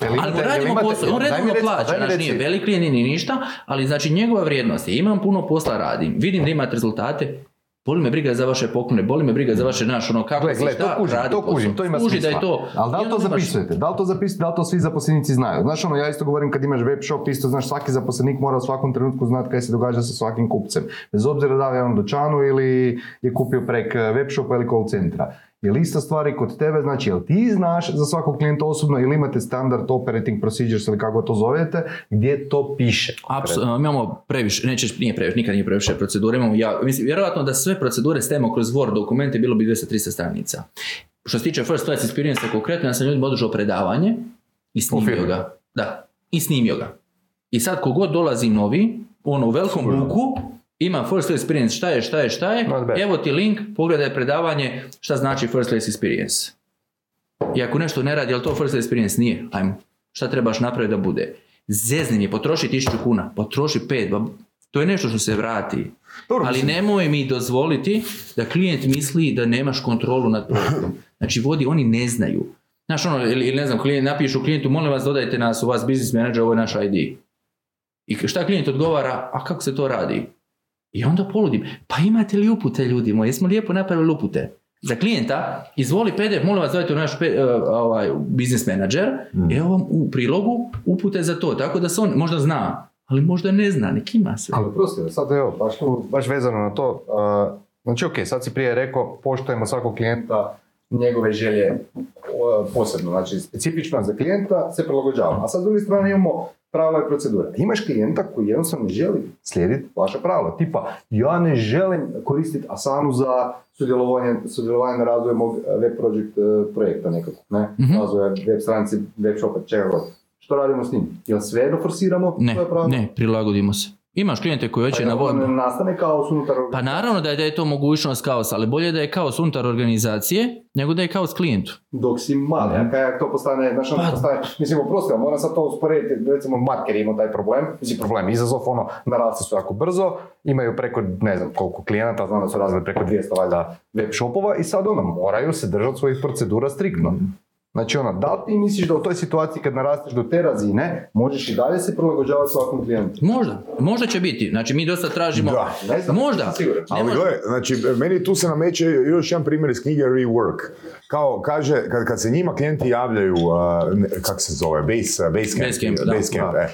Ali mu radimo posao, on redovno plaća, znači nije velik klijent ni ništa, ali znači njegova vrijednost je, imam puno posla radim, vidim da imate rezultate, boli me briga za vaše poklone, boli me briga za vaše naš, ono kako Gle, gle, šta, to kužim, to kužim, to ima Kuži smisla. da je to. Ali da li to zapisujete? Da li to zapisujete? Da li to svi zaposlenici znaju? Znaš ono, ja isto govorim kad imaš web shop, isto znaš svaki zaposlenik mora u svakom trenutku znati kaj se događa sa svakim kupcem. Bez obzira da li je on u dućanu ili je kupio prek web shopa ili call centra. Je li ista stvar i kod tebe, znači jel ti znaš za svakog klijenta osobno ili imate standard operating procedures ili kako to zovete, gdje to piše? Apsolutno, imamo previše, neće, nije previše, nikad nije previše procedure, imamo ja, mislim, vjerojatno da sve procedure stavimo kroz Word dokumente bilo bi 200-300 stranica. Što se tiče first class experience konkretno, ja sam ljudima održao predavanje i snimio ga. Da, i snimio ga. I sad kogod dolazi novi, ono u velikom buku, ima first class experience, šta je, šta je, šta je, evo ti link, pogledaj predavanje, šta znači first class experience. I ako nešto ne radi, ali to first experience nije, ajmo, šta trebaš napraviti da bude? Zezni mi, potroši 1000 kuna, potroši 5, ba- to je nešto što se vrati. Dobro, Ali nemoj mi dozvoliti da klijent misli da nemaš kontrolu nad projektom. Znači vodi, oni ne znaju. Znaš ono, ili, ili ne znam, klijent, napišu klijentu, molim vas dodajte nas u vas business manager, ovo je naš ID. I šta klijent odgovara, a kako se to radi? I onda poludim, pa imate li upute ljudi moji, jesmo lijepo napravili upute? Za klijenta, izvoli PDF, molim vas dajte u naš pe- uh, ovaj, business manager, evo vam u prilogu upute za to, tako da se on možda zna, ali možda ne zna, nek ima sve. Ali prosti, sad evo, baš, baš vezano na to, uh, znači ok, sad si prije rekao, poštujemo svakog klijenta, njegove želje uh, posebno, znači specifično za klijenta se prilagođava. A sad s druge strane imamo pravila i procedure. Imaš klijenta koji jednostavno ne želi slijediti vaša pravila. Tipa, ja ne želim koristiti Asanu za sudjelovanje, sudjelovanje na razvoju mog web project uh, projekta nekakvog, ne? Mhm. Razvoja web stranice, web shopa, čega god. Što radimo s njim? Jel sve forsiramo? Ne, ne, prilagodimo se. Imaš klijente koji hoće Pa na ne nastane kaos unutar Pa naravno da je, da je to mogućnost kaosa, ali bolje da je kaos unutar organizacije nego da je kaos klijentu. dok si mali, a kaj to postane, znaš, ono Pa- postane, mislim, oprosti, moram sad to usporediti, recimo, markeri imaju taj problem, mislim, problem, izazov, ono, narasli su jako brzo, imaju preko, ne znam koliko klijenata, znam da su razvili preko 200 valjda web shopova i sad ono, moraju se držati svojih procedura striktno. Znači ono, da li ti misliš da u toj situaciji kad narasteš do te razine, možeš i dalje se prilagođavati svakom klijentu? Možda, možda će biti. Znači mi dosta tražimo. Da. Ne znam, Možda. siguran. Ne Ali može- gle, znači, meni tu se nameće još jedan primjer iz knjige Rework. Kao, kaže, kad, kad se njima klijenti javljaju, uh, ne, kak se zove, Base, uh, Basecamp, Basecamp, da. Basecamp, e,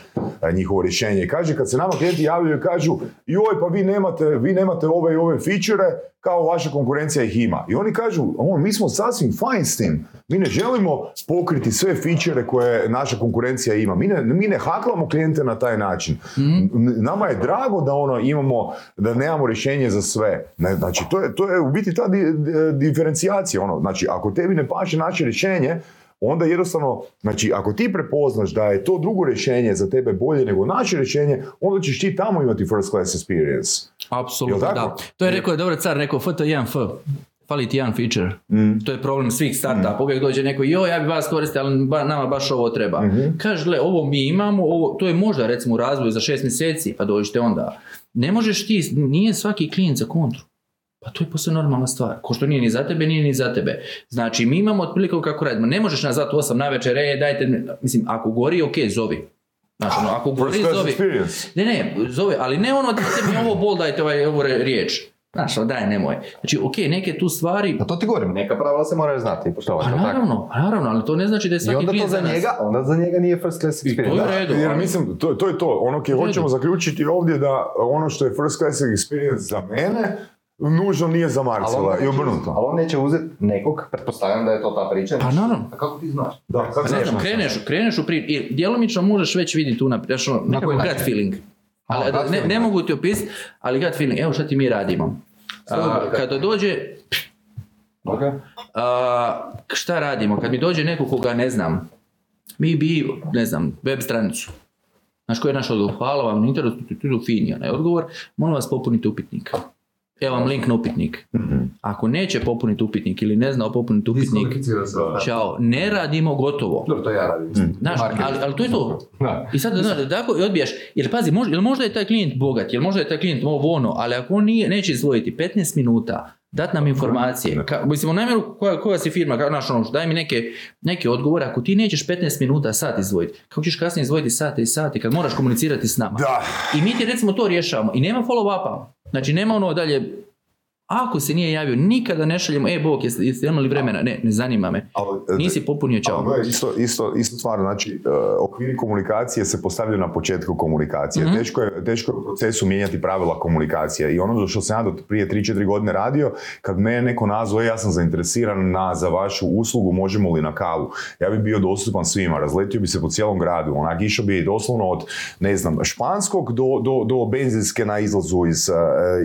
e, njihovo rješenje. Kaže, kad se nama klijenti javljaju i kažu, joj, pa vi nemate, vi nemate ove i ove feature kao vaša konkurencija ih ima. I oni kažu, o, mi smo sasvim fine s tim. Mi ne želimo pokriti sve feature koje naša konkurencija ima. Mi ne, mi ne haklamo klijente na taj način. N- Nama je drago da ono imamo, da nemamo rješenje za sve. Ne, znači, to je, to je u biti ta di- di- diferencijacija. Ono. Znači, ako tebi ne paše naše rješenje, onda jednostavno, znači ako ti prepoznaš da je to drugo rješenje za tebe bolje nego naše rješenje, onda ćeš ti tamo imati first class experience. Apsolutno, da. To je rekao, dobro car, rekao FT1F. Fali ti jedan feature. To je problem svih startupa. Uvijek dođe neko, jo, ja bi vas koristio, ali ba- nama baš ovo treba. Kaže, gle, ovo mi imamo, ovo, to je možda recimo u razvoju za šest mjeseci, pa dođite onda. Ne možeš ti, nije svaki klijent za kontru. Pa to je posve normalna stvar. Ko što nije ni za tebe, nije ni za tebe. Znači, mi imamo otprilike kako radimo. Ne možeš nas zvati 8 na večer, e, dajte, mi- mislim, ako gori, ok, zovi. Znači, ono, ako gori, zovi. Ne, ne, zove, ali ne ono da ste mi ovo bol, dajte ovaj, ovu riječ. Znaš, ono, daj, nemoj. Znači, ok, neke tu stvari, Pa to ti govorim, neka pravila se moraju znati i poštovati. pa jel tako? naravno, pa naravno, ali to ne znači da je I svaki onda to klijent za nas. njega, onda za njega nije first class I to je u experience. redu. Jer ali- mislim, to, to je to. Ono koje hoćemo zaključiti ovdje da ono što je first class experience za mene, nužno nije za Ali Marcela i obrnuto. ali on neće uzeti nekog, pretpostavljam da je to ta priča. Pa naravno. A kako ti znaš? Da, kako Pa ne znam, znaš? kreneš, kreneš u pri... i djelomično možeš već vidjeti tu naprijed, znaš, ono, nekako koji gut feeling. Ali, A, ne, feeling, ne mogu ti opisati, ali gut feeling, evo šta ti mi radimo. A, kada dođe, Ok. a, šta radimo? Kad mi dođe neko koga ne znam, mi bi, ne znam, web stranicu. Znaš koji je naš odgovor? Hvala vam na interesu, tu, tu, tu, fini onaj odgovor. Molim vas popunite upitnik. Evo vam link na upitnik. Ako neće popuniti upitnik ili ne zna popuniti upitnik, čao, ne radimo gotovo. Dobro, to ja radim. Znaš, Marketing. ali, ali to je to. Da. I sad, znaš, tako i odbijaš, jer pazi, možda, jel možda je taj klijent bogat, jel možda je taj klijent ovo ono, ali ako on nije, neće izdvojiti 15 minuta, dat nam informacije, ka, mislim, u namjeru koja, koja si firma, kao, znaš, ono, daj mi neke, neke odgovore, ako ti nećeš 15 minuta, sat izdvojiti, kako ćeš kasnije izdvojiti sate i sate kad moraš komunicirati s nama? Da, I mi ti recimo to rješavamo i nema follow-upa, znači nema ono dalje, ako se nije javio, nikada ne šaljemo, e, bog, jeste, jeste imali vremena, ne, ne zanima me, ali, e, nisi popunio, čao. Ali isto, isto, isto stvar, znači, e, okviri komunikacije se postavljaju na početku komunikacije. Mhm. Teško, je, teško je u procesu mijenjati pravila komunikacije. I ono što sam ja do prije 3-4 godine radio, kad me neko nazvao, "E, ja sam zainteresiran na, za vašu uslugu, možemo li na kavu? Ja bi bio dostupan svima, razletio bi se po cijelom gradu, onak išao bi doslovno od, ne znam, Španskog do, do, do benzinske na izlazu iz,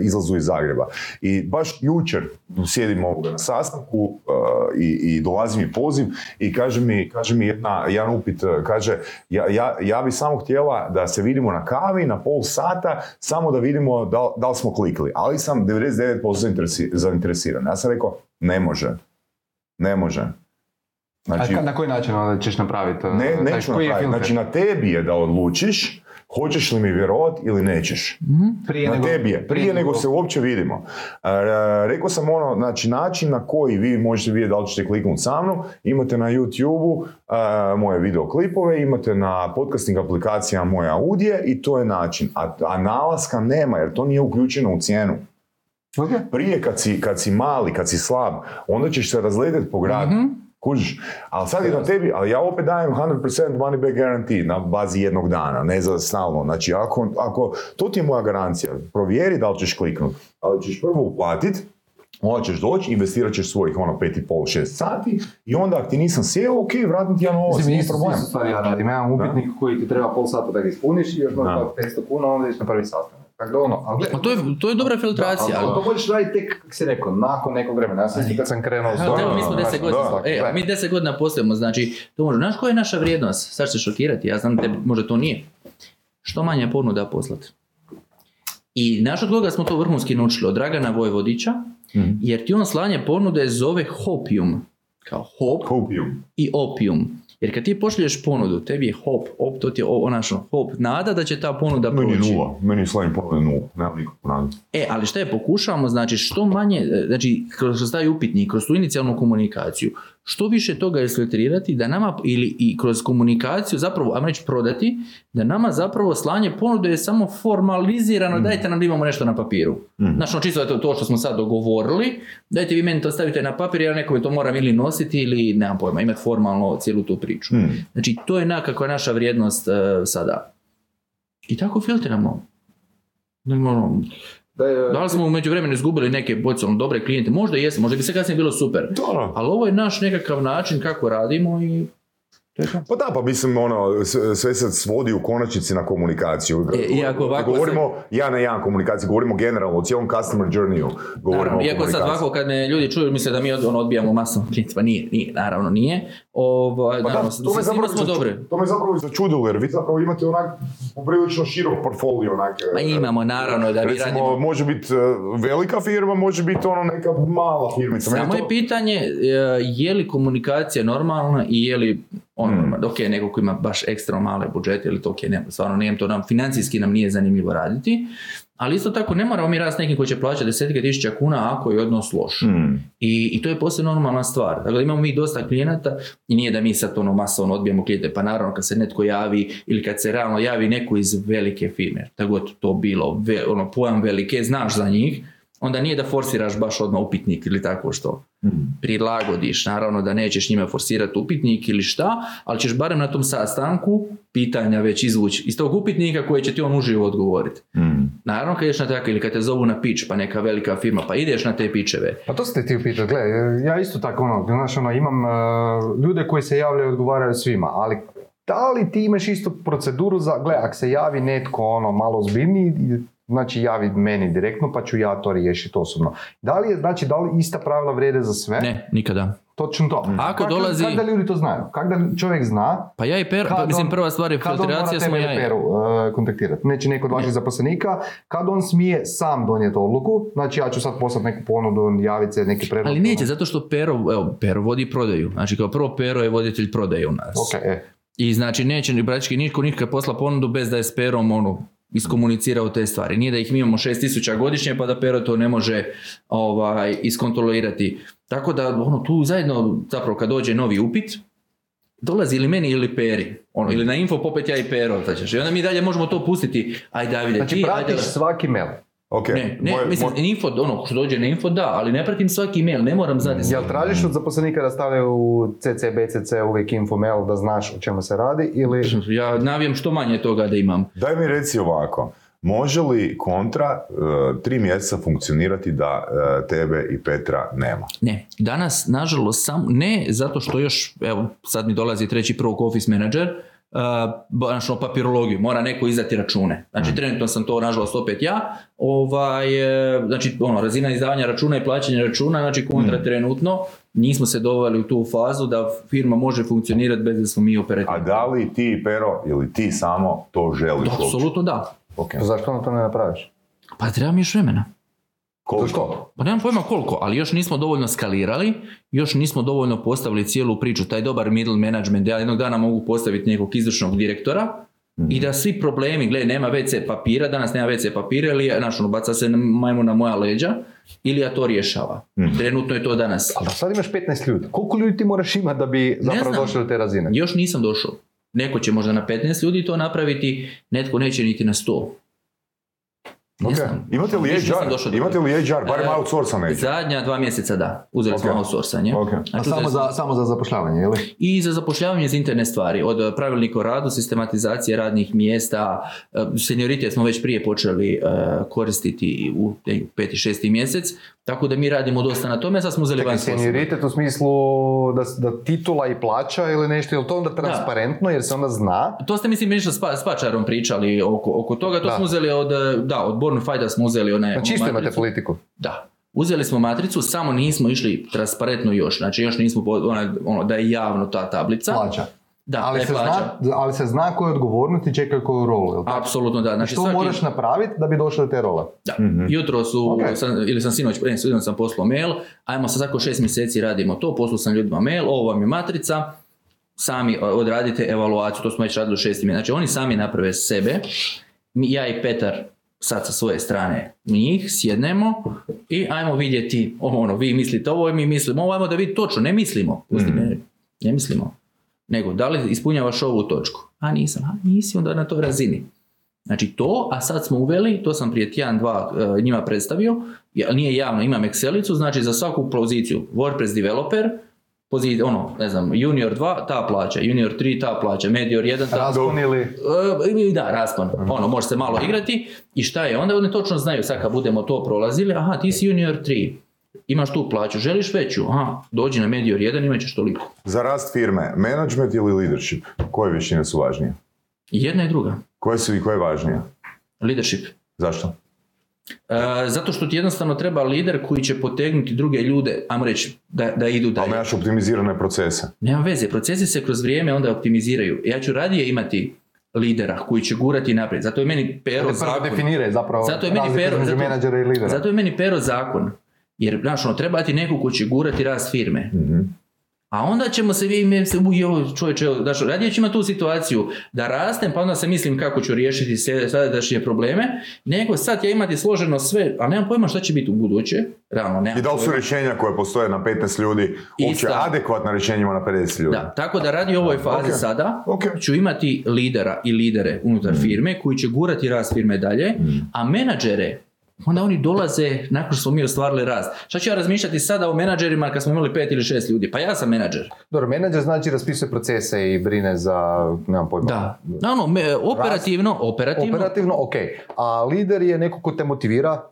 izlazu iz Zagreba. I baš jučer sjedimo na sastanku e, i, i dolazi mi poziv i kaže mi, kaže mi jedna, jedan upit, e, kaže ja, ja, ja bi samo htjela da se vidimo na kavi na pol sata, samo da vidimo da, da li smo klikli, ali sam 99% zainteresi- zainteresiran. Ja sam rekao, ne može. Ne može. Znači, A na koji način onda ćeš napraviti? uh, ne, neću napraviti. Znači, na tebi je da odlučiš hoćeš li mi vjerovat ili nećeš. prije na nego- tebi je, prije nego se uopće vidimo. E, rekao sam ono, znači način na koji vi možete vidjeti da li ćete kliknuti sa mnom, imate na YouTube-u e, moje videoklipove, imate na podcasting aplikacijama moje audije i to je način. A, a nalaska nema jer to nije uključeno u cijenu. Ok. Prije kad si, kad si mali, kad si slab, onda ćeš se razletiti po gradu. Kužiš? Ali sad je na tebi, ali ja opet dajem 100% money back guarantee na bazi jednog dana, ne za stalno. Znači, ako, ako, to ti je moja garancija, provjeri da li ćeš kliknut, ali ćeš prvo uplatit, onda ćeš doći, investirat ćeš svojih ono 5,5-6 sati i onda ako ti nisam sjeo, ok, vratim ti ja novac, nije problem. isto stvari ja radim. Ja imam upitnik koji ti treba pol sata da ga ispuniš i još možda Da. 500 kuna, onda ideš na prvi sastanak. Tako da ono, ali gledaj, to je, to je dobra filtracija. ali ali- to možeš raditi tek, kako si rekao, nakon nekog vremena. Ja sam kad sam krenuo s mi smo 10 godina, da, e, da. mi 10 godina postojimo, znači, to može, znaš koja je naša vrijednost? Sad se šokirati, ja znam da tebi možda to nije. Što manje ponuda poslati. I znaš od koga smo to vrhunski naučili? Od Dragana Vojvodića, Mhm. jer ti on slanje ponude zove hopium. Kao hop Hopium. i opium. Jer kad ti pošlješ ponudu, tebi je hop, op, to ti je o- onaš hop, nada da će ta ponuda Meni proći. nula, meni je slavim ponude nula, nemam nikakvu nadu. E, ali šta je pokušavamo, znači što manje, e, znači kroz taj upitnik, kroz tu inicijalnu komunikaciju, što više toga isfiltrirati da nama, ili i kroz komunikaciju zapravo, ajmo reći prodati, da nama zapravo slanje ponude je samo formalizirano, dajte nam da imamo nešto na papiru. Znači, ono čisto je to, to što smo sad dogovorili, dajte vi meni to stavite na papir, ja nekome to moram ili nositi ili, nemam pojma, imati formalno cijelu tu priču. Hmm. Znači, to je nekakva naša vrijednost e, sada. I tako filtriramo. Da je, da li smo u međuvremenu izgubili neke potencijalno dobre klijente? Možda jesmo, možda bi se kasnije bilo super. Da, Ali ovo je naš nekakav način kako radimo i to je to. Pa da, pa mislim, ono, sve se svodi u konačnici na komunikaciju. E, iako ovako govorimo ja na jedan komunikaciju, govorimo generalno o cijelom customer journeyu. Govorimo Naravno, iako sad ovako kad me ljudi čuju misle da mi od- ono, odbijamo masom klijentima, nije, nije, naravno nije. Ovaj, Pa da, to me zapravo, smo dobri. to me zapravo i začudilo, jer vi zapravo imate onak poprilično širok portfolio. Onak, Ma imamo, naravno, da mi Recimo, radimo- može biti e, velika firma, može biti ono neka mala firmica. Samo to- je pitanje e, je li komunikacija normalna i je li on Hmm. normalno, ok, neko ko ima baš ekstra male budžete ili to ok, ne, stvarno nije to nam, financijski nam nije zanimljivo raditi, ali isto tako ne moramo mi raditi s nekim koji će plaćati desetke tisuća kuna ako je odnos loš. Hmm. I, I to je posve normalna stvar. Dakle, imamo mi dosta klijenata i nije da mi sad ono masovno odbijemo klijente, pa naravno kad se netko javi ili kad se realno javi neko iz velike firme, tako god to bilo, ve- ono, pojam velike, znaš za njih, onda nije da forsiraš baš odmah upitnik ili tako što prilagodiš. Naravno da nećeš njima forsirati upitnik ili šta, ali ćeš barem na tom sastanku pitanja već izvući iz tog upitnika koje će ti on uživo odgovoriti. Hmm. Naravno kad ideš na tako ili kad te zovu na pitch, pa neka velika firma, pa ideš na te pičeve. Pa to ste ti upitao, gle, ja isto tako ono, znaš, ono, imam uh, ljude koji se javljaju i odgovaraju svima, ali da li ti imaš istu proceduru za, gle, ako se javi netko ono malo zbiljniji, znači javi meni direktno pa ću ja to riješiti osobno. Da li je, znači, da li ista pravila vrijede za sve? Ne, nikada. Točno to. Ako Kako- dolazi- Kako da ljudi to znaju? Kako da čovjek zna Pa ja i Kad pa mislim prva stvar je filtracija smo ja i Peru uh, kontaktirati. Neće neko od vaših zaposlenika. Kad on smije sam donijeti odluku, znači ja ću sad poslati neku ponudu, javiti se, neki predlog. Ali neće, zato što Pero, evo, Pero vodi prodaju. Znači kao prvo Pero je voditelj prodaje u nas. Ok, e. I znači neće ni praktički nitko nikad posla ponudu bez da je s Perom ono, iskomunicirao te stvari. Nije da ih mi imamo 6000 godišnje pa da Pero to ne može ovaj, iskontrolirati. Tako da ono, tu zajedno zapravo kad dođe novi upit, dolazi ili meni ili Peri. Ono, ili na info popet ja i Pero. Znači, I onda mi dalje možemo to pustiti. Aj Davide, Znači ti, pratiš ajde, svaki mail. Ok, Ne, ne, moje- mislim, moje- info, ono, što dođe na info, da, ali ne pratim svaki mail, ne moram znati. Jel tražiš od zaposlenika da stavljaju u CC, BCC uvijek info mail da znaš o čemu se radi ili... Ja navijam što manje toga da imam. Daj mi reci ovako, može li kontra e, tri mjeseca funkcionirati da e, tebe i Petra nema? Ne, danas, nažalost, sam, ne zato što još, evo, sad mi dolazi treći prvog office manager, uh, ono papirologiju, mora neko izdati račune. Znači, trenutno sam to, nažalost, opet ja. Ovaj, e, znači, ono, razina izdavanja računa i plaćanja računa, znači, kontra trenutno, nismo se doveli u tu fazu da firma može funkcionirati bez da smo mi A operativni. da li ti i Pero ili ti samo to želiš? Apsolutno da. Ok. Pa Zašto onda to ne napraviš? Pa treba mi još vremena. Koliko? Pa nemam pojma koliko, ali još nismo dovoljno skalirali, još nismo dovoljno postavili cijelu priču, taj dobar middle management, ja jednog dana mogu postaviti nekog izvršnog direktora i da svi problemi, gle, nema WC papira, danas nema WC papira ili znaš, ono, baca se majmu na moja leđa, ili ja to rješava. Trenutno je to danas. Ali sad imaš 15 ljudi. Koliko ljudi ti moraš imati da bi zapravo došli do te razine? Još nisam došao. Neko će možda na 15 ljudi to napraviti, netko neće niti na 100. Ne Ok. znam. Imate li HR? do Imate li HR? Barem E, outsourcan HR. Zadnja dva mjeseca da. Uzeli smo Ok. outsourcanje. Ok. A samo smo- za, samo za zapošljavanje, ili? i za zapošljavanje za interne stvari, od pravilnika o radu, sistematizacije radnih mjesta, senioritet smo već prije počeli koristiti u peti, šesti mjesec, tako da mi radimo dosta na tome, sad smo uzeli osobu. senioritet u smislu da, da titula i plaća ili nešto, je li to onda transparentno jer se onda zna? To ste mislim nešto s, Pa- s Pačarom pričali oko, oko toga, to Da. smo uzeli od, da, od Born Fighta smo uzeli onaj Znači isto imate politiku. Da. Uzeli smo matricu, samo nismo išli transparentno još, znači još nismo, onaj, ono, da je javno ta tablica. Plaća. Da, ali, se plaća. zna, ali se zna koju odgovornost i čeka koju rolu. Jel? tako? Apsolutno da. Znači, Što svaki- moraš napraviti da bi došlo do te role? Da. Jutro su, Ok. sam, ili sam sinoć, ne, sinoć sam poslao mail, ajmo sad svako šest mjeseci radimo to, poslao sam ljudima mail, ovo vam je matrica, sami odradite evaluaciju, to smo već radili u šesti mjeseci. Znači oni sami naprave sebe, mi, ja i Petar sad sa svoje strane njih sjednemo i ajmo vidjeti, ono, vi mislite ovo, mi mislimo ovo, ajmo da vidi točno, ne mislimo, pusti ne, ne mislimo, nego da li ispunjavaš ovu točku? A nisam, a nisi onda na toj razini. Znači to, a sad smo uveli, to sam prije tjedan, dva e, njima predstavio, nije javno, imam Excelicu, znači za svaku poziciju WordPress developer, pozi, ono, ne znam, junior 2, ta plaća, junior 3, ta plaća, medior 1, ta Raspon ili... E, da, raspon. Ono, može se malo igrati. I šta je? Onda oni točno znaju, sad kad budemo to prolazili, aha, ti si junior 3, imaš tu plaću, želiš veću, aha, dođi na medior 1, imat ćeš toliko. Za rast firme, management ili leadership? Koje vještine su važnije? Jedna i druga. Koje su i koje važnije? Leadership. Zašto? E, zato što ti jednostavno treba lider koji će potegnuti druge ljude, ajmo reći, da, da idu Ali dalje. nemaš optimizirane procese. Nema veze, procesi se kroz vrijeme onda optimiziraju. Ja ću radije imati lidera koji će gurati naprijed. Zato je meni pero zakon. zapravo Zato je meni pero, zato, zato je meni pero zakon. Jer, znaš, ono, treba ti neko ko će gurati rast firme. Mhm. A onda ćemo se vi se ovo čovječe, znaš, radije ću imati tu situaciju da rastem, pa onda se mislim kako ću riješiti sadašnje probleme, nego sad ja imati složeno sve, a nemam pojma šta će biti u buduće, realno nemam I da li su rješenja koje postoje na 15 ljudi uopće adekvatna rješenjima na 50 ljudi? Da, tako da radi u ovoj fazi Ok. sada Ok. ću imati lidera i lidere unutar firme koji će gurati rast firme dalje, a menadžere onda oni dolaze nakon što smo mi ostvarili rast. Šta ću ja razmišljati sada o menadžerima kad smo imali pet ili šest ljudi? Pa ja sam menadžer. Dobro, menadžer znači raspisuje procese i brine za, nemam pojma. Da. No, ono, me- operativno, operativno, Operativno, ok. A lider je neko ko te motivira.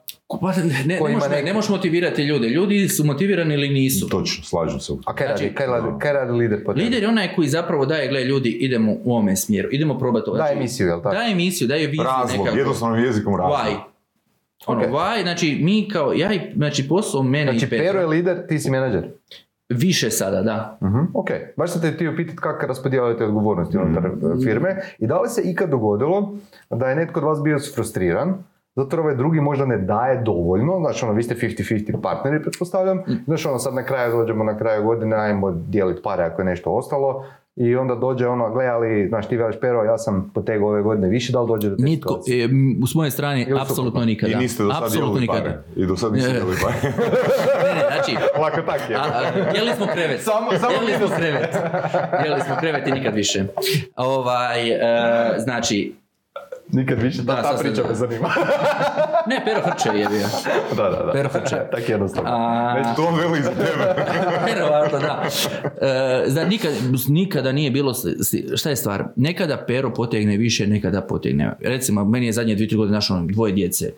Pa ne, ne, ne, možeš, neki- ne možeš motivirati ljude. Ljudi su motivirani ili nisu. Točno, slažem se. A kaj radi, Znači, kaj radi, kaj radi lider po tebi? Lider je onaj koji zapravo daje, gle ljudi, idemo u ovome smjeru, idemo probati ovo. Daje Znači, emisiju, jel tako? Daje emisiju, daje viziju Razlog, nekako. jednostavnim jezikom razlog. Why? Ono, Ok. why, znači mi kao, ja i, znači posao mene Znači, i Petra, Pero je lider, ti si menadžer. više sada, da. Mhm, ok, baš sam te htio pitati kako raspodijelite odgovornosti unutar Mhm. e, firme i da li se ikad dogodilo da je netko od vas bio frustriran zato ovaj drugi možda ne daje dovoljno, znači ono, vi ste 50-50 partneri, pretpostavljam, Mhm. znači ono, sad na kraju dođemo na kraju godine, ajmo dijeliti pare ako je nešto ostalo i onda dođe ono, gle, ali, znaš, ti veliš pero, ja sam potegao ove godine više, da li dođe do te Nitko, situacije? e, m, s moje strane, Ili apsolutno nikada. I niste do sad Apsolutno nikada. pare. I do sad niste Ne. dijelili pare. Ne, ne, znači, Lako tak je. a, a, jeli smo krevet. Samo- samo jeli smo krevet. Jeli smo krevet i nikad više. Ovaj, e, znači, Nikad više, Da, ta, ta priča me zanima. ne, Pero Hrčev je bio. da, da, da. Pero Hrčev. tak jednostavno. A, Već to veli za tebe. Vjerovatno, da. E, zna, nikad, nikada nije bilo, šta je stvar, nekada pero potegne više, nekada potegne. Recimo, meni je zadnje dvije, tri godine našo dvoje djece.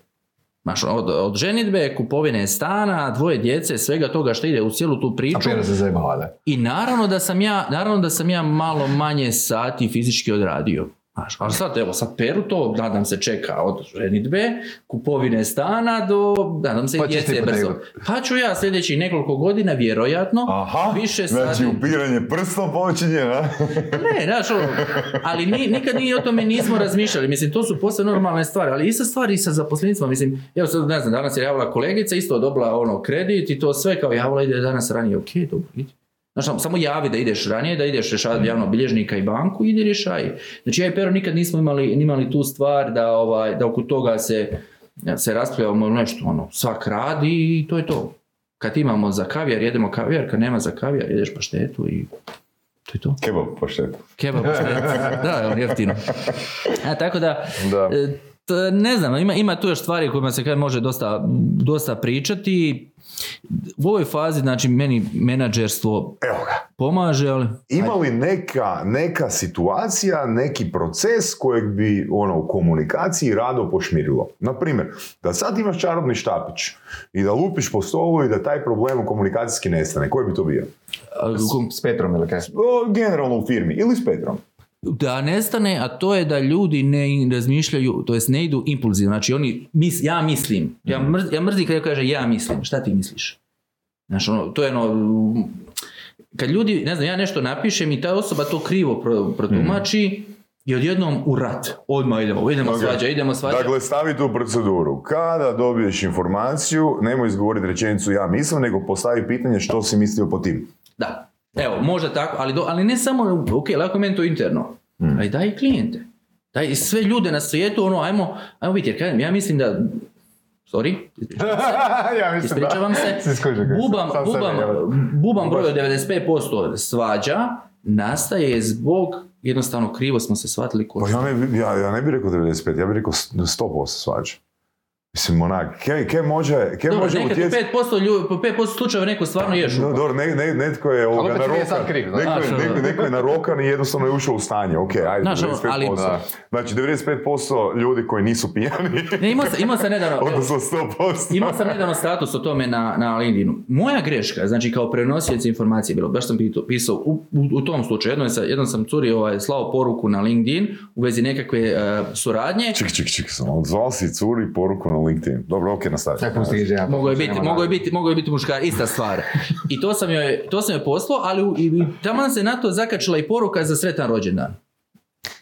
Znaš, od, od ženitbe, kupovine stana, dvoje djece, svega toga što ide u cijelu tu priču. se zajebala, da. I naravno da sam ja, naravno da sam ja malo manje sati fizički odradio. Znaš, ali sad, evo, sad Peru to, nadam se, čeka od ženitbe, kupovine stana do, nadam se, Pa i djece brzo. Pa ću ja sljedećih nekoliko godina, vjerojatno, Aha, više znači sati. upiranje prstom počinje, a? Ne, znaš, ono, ali ni, nikad nije o tome nismo razmišljali. Mislim, to su posve normalne stvari, ali ista stvar i sa zaposlenicima. Mislim, evo sad, ne znam, danas je javila kolegica, isto dobila ono kredit i to sve kao javila ide danas ranije. Ok, dobro, idi. Znaš, samo- javi da ideš ranije, da ideš rješavati javnog bilježnika i banku, idi rješaj. Znači, ja i Pero nikad nismo imali, imali tu stvar da, ovaj, da oko toga se, se raspravljamo nešto, ono, svak radi i to je to. Kad imamo za kavijar, jedemo kavijar, kad nema za kavijar, jedeš paštetu i to je to. Kebab poštetu. Kebab paštet. da, on jeftino. A, tako da, Da. e, t- ne znam, ima, ima tu još stvari kojima se kaj može dosta, dosta pričati. U ovoj fazi, znači, meni menadžerstvo Evo ga. pomaže, ali... Ima li neka, neka situacija, neki proces kojeg bi ono, u komunikaciji rado pošmirilo? Naprimjer, da sad imaš čarobni štapić i da lupiš po stolu i da taj problem u komunikacijski nestane, koji bi to bio? kom- S Petrom ili kaj? O, generalno u firmi ili s Petrom. Da nestane, a to je da ljudi ne razmišljaju, to jest ne idu impulzivno. Znači oni, mis, ja mislim, ja, mrz, ja mrzim kad ja kaže ja mislim, šta ti misliš? Znaš, ono, to je ono, kad ljudi, ne znam, ja nešto napišem i ta osoba to krivo pro, protumači i odjednom u rat. Odmah idemo, idemo Ok. svađa, idemo svađa. Dakle, stavi tu proceduru. Kada dobiješ informaciju, nemoj izgovoriti rečenicu ja mislim, nego postavi pitanje što si mislio po tim. Da. Evo, možda tako, ali, do, ali ne samo, ok, lako je meni to interno, Hmm. ali daj i klijente. Daj i sve ljude na svijetu, ono, ajmo, ajmo vidjeti, jer kažem, ja mislim da, sorry, ispričavam se, ja mislim ispričavam se, skužio kaj bubam, sam bubam, bubam broj od 95% svađa nastaje zbog, jednostavno krivo smo se shvatili ko Pa ja ne, ja, ja ne bih rekao 95, ja bih rekao 100% svađa. Mislim, onak, kaj, kaj može, kaj Dobro, može nekad utjecati... 5%, lju, po 5% slučajeva neko stvarno je No, šupa. dobro, ne, ne, netko je ovoga narokan. kriv, neko, je, neko, ono. neko je narokan i jednostavno je ušao u stanje. Ok, ajde, Znaš, ono, 95%. ali- Da. Znači, 95% ljudi koji nisu pijani, Ne, imao sam, imao sam nedavno, odnosno 100%. Imao sam nedavno status o tome na, na LinkedInu. Moja greška, znači kao prenosioc informacije bilo, baš sam pito- pisao u, u, u tom slučaju, jednom, sam, jednom sam curi ovaj, slao poruku na LinkedIn u vezi nekakve e, suradnje. Ček, ček, ček, sam odzvao si curi poruku na LinkedIn. Dobro, ok, nastavi. Žena. Mogu je biti, mogu je biti, mogu je biti muškar, ista stvar. I to sam joj, to sam joj poslao, ali u- i, i taman se na to zakačila i poruka za sretan rođendan.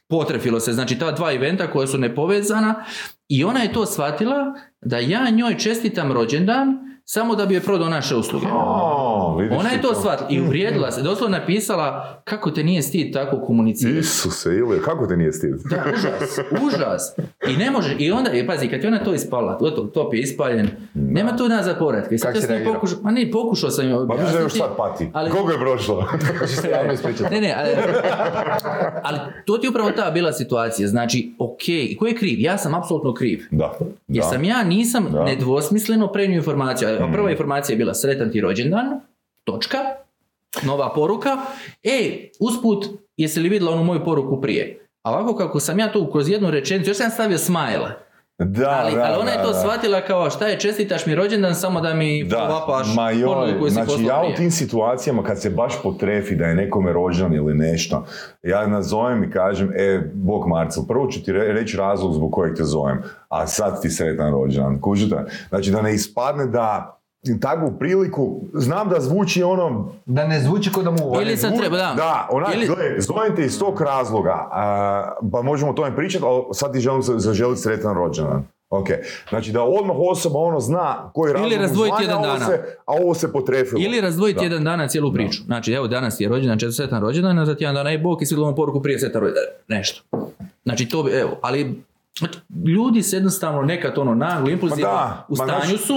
Potrefilo se, znači ta dva eventa koja su nepovezana i ona je to shvatila da ja njoj čestitam rođendan samo da bi joj prodao naše usluge. O, vidiš Ona je to shvatila i uvrijedila se, doslovno napisala kako te nije stid tako komunicirati. Isuse, ili, kako te nije stid? Da, užas, užas. I ne može, i onda, i pazi, kad je ona to ispala, gotovo, top je ispaljen, nema tu nazad povratka. I sad ja sam reagirao? pokušao, ma ne, pokušao sam joj Pa mislim da još sad pati. ali- Koga je prošlo? Hoćeš se javno ispričati? Ne, ne, ali, ali to ti je upravo ta bila situacija. Znači, ok, ko je kriv? Ja sam apsolutno kriv. da. Jer da. sam ja nisam Da. nedvosmisleno prenio informaciju. A Prva informacija je bila sretan ti rođendan, točka, nova poruka. E, usput, jesi li vidjela onu moju poruku prije? A ovako kako sam ja tu kroz jednu rečenicu, još sam stavio smile. Da, ali, da, ali ona je to da. shvatila kao šta je čestitaš mi rođendan samo da mi Da, follow-upaš ma joj, koju si znači ja prije. u tim situacijama kad se baš potrefi da je nekome rođendan ili nešto, ja nazovem i kažem, e, Bog Marcel, prvo ću ti re- reći razlog zbog kojeg te zovem, a sad ti sretan rođendan, kužite? Znači da ne ispadne da takvu priliku, znam da zvuči ono, Da ne zvuči kod da mu Ili sad treba, da. da, onak, Ili- gle, zovem te iz tog razloga, a, pa možemo o tome pričati, ali sad ti želim za- zaželiti sretan rođendan. Ok, znači da odmah osoba ono zna koji razlog razdvojiti zvanja, jedan dana. se- a ovo se potrefilo. Ili razdvojiti Da. jedan dana cijelu priču. Znači, evo, danas je rođendan, četvrtan rođendan, a za tjedan dana je Bog i svi poruku prije sretan rođendan. Nešto. Znači, to bi, evo, ali ljudi se jednostavno nekad ono naglo, da, u stanju znači- su,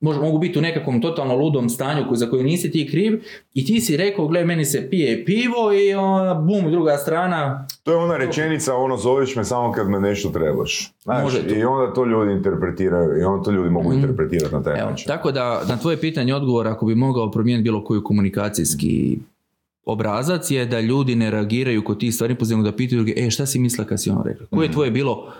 mož- mogu biti u nekakvom totalno ludom stanju koji- za koji nisi ti kriv i ti si rekao, gle, meni se pije pivo i ona, bum, druga strana, To je ona rečenica, ono, zoveš me samo kad me nešto trebaš. Znaš, Može. I onda to ljudi interpretiraju, i onda to ljudi mogu interpretirati na taj Evo, način. tako da na tvoje pitanje odgovor ako bi mogao promijeniti bilo koju komunikacijski obrazac je da ljudi ne reagiraju kod tih stvari pozivno da pitaju druge, e šta si mislila kad si ono rekla? Koje je tvoje bilo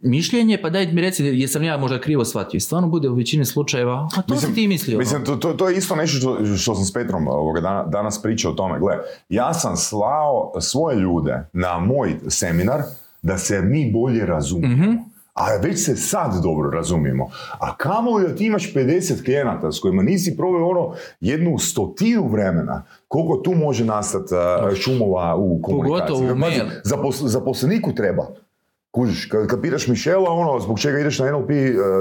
mišljenje? Pa daj mi reci jesam ja možda krivo shvatio. I stvarno bude u većini slučajeva, a to si ti mislio. Mislim, to, to, to je isto nešto što, što sam s Petrom ovoga dana, danas pričao o tome. Gle, ja sam slao svoje ljude na moj seminar da se mi bolje razumijemo. A već se sad dobro razumijemo. A kamo li da ti imaš 50 klijenata s kojima nisi proveo ono jednu stotinu vremena, koliko tu može nastati šumova u komunikaciji. Pogotovo u mail. zapos- zaposleniku treba. Kužiš, kad, kad pitaš Mišela, ono, zbog čega ideš na NLP uh,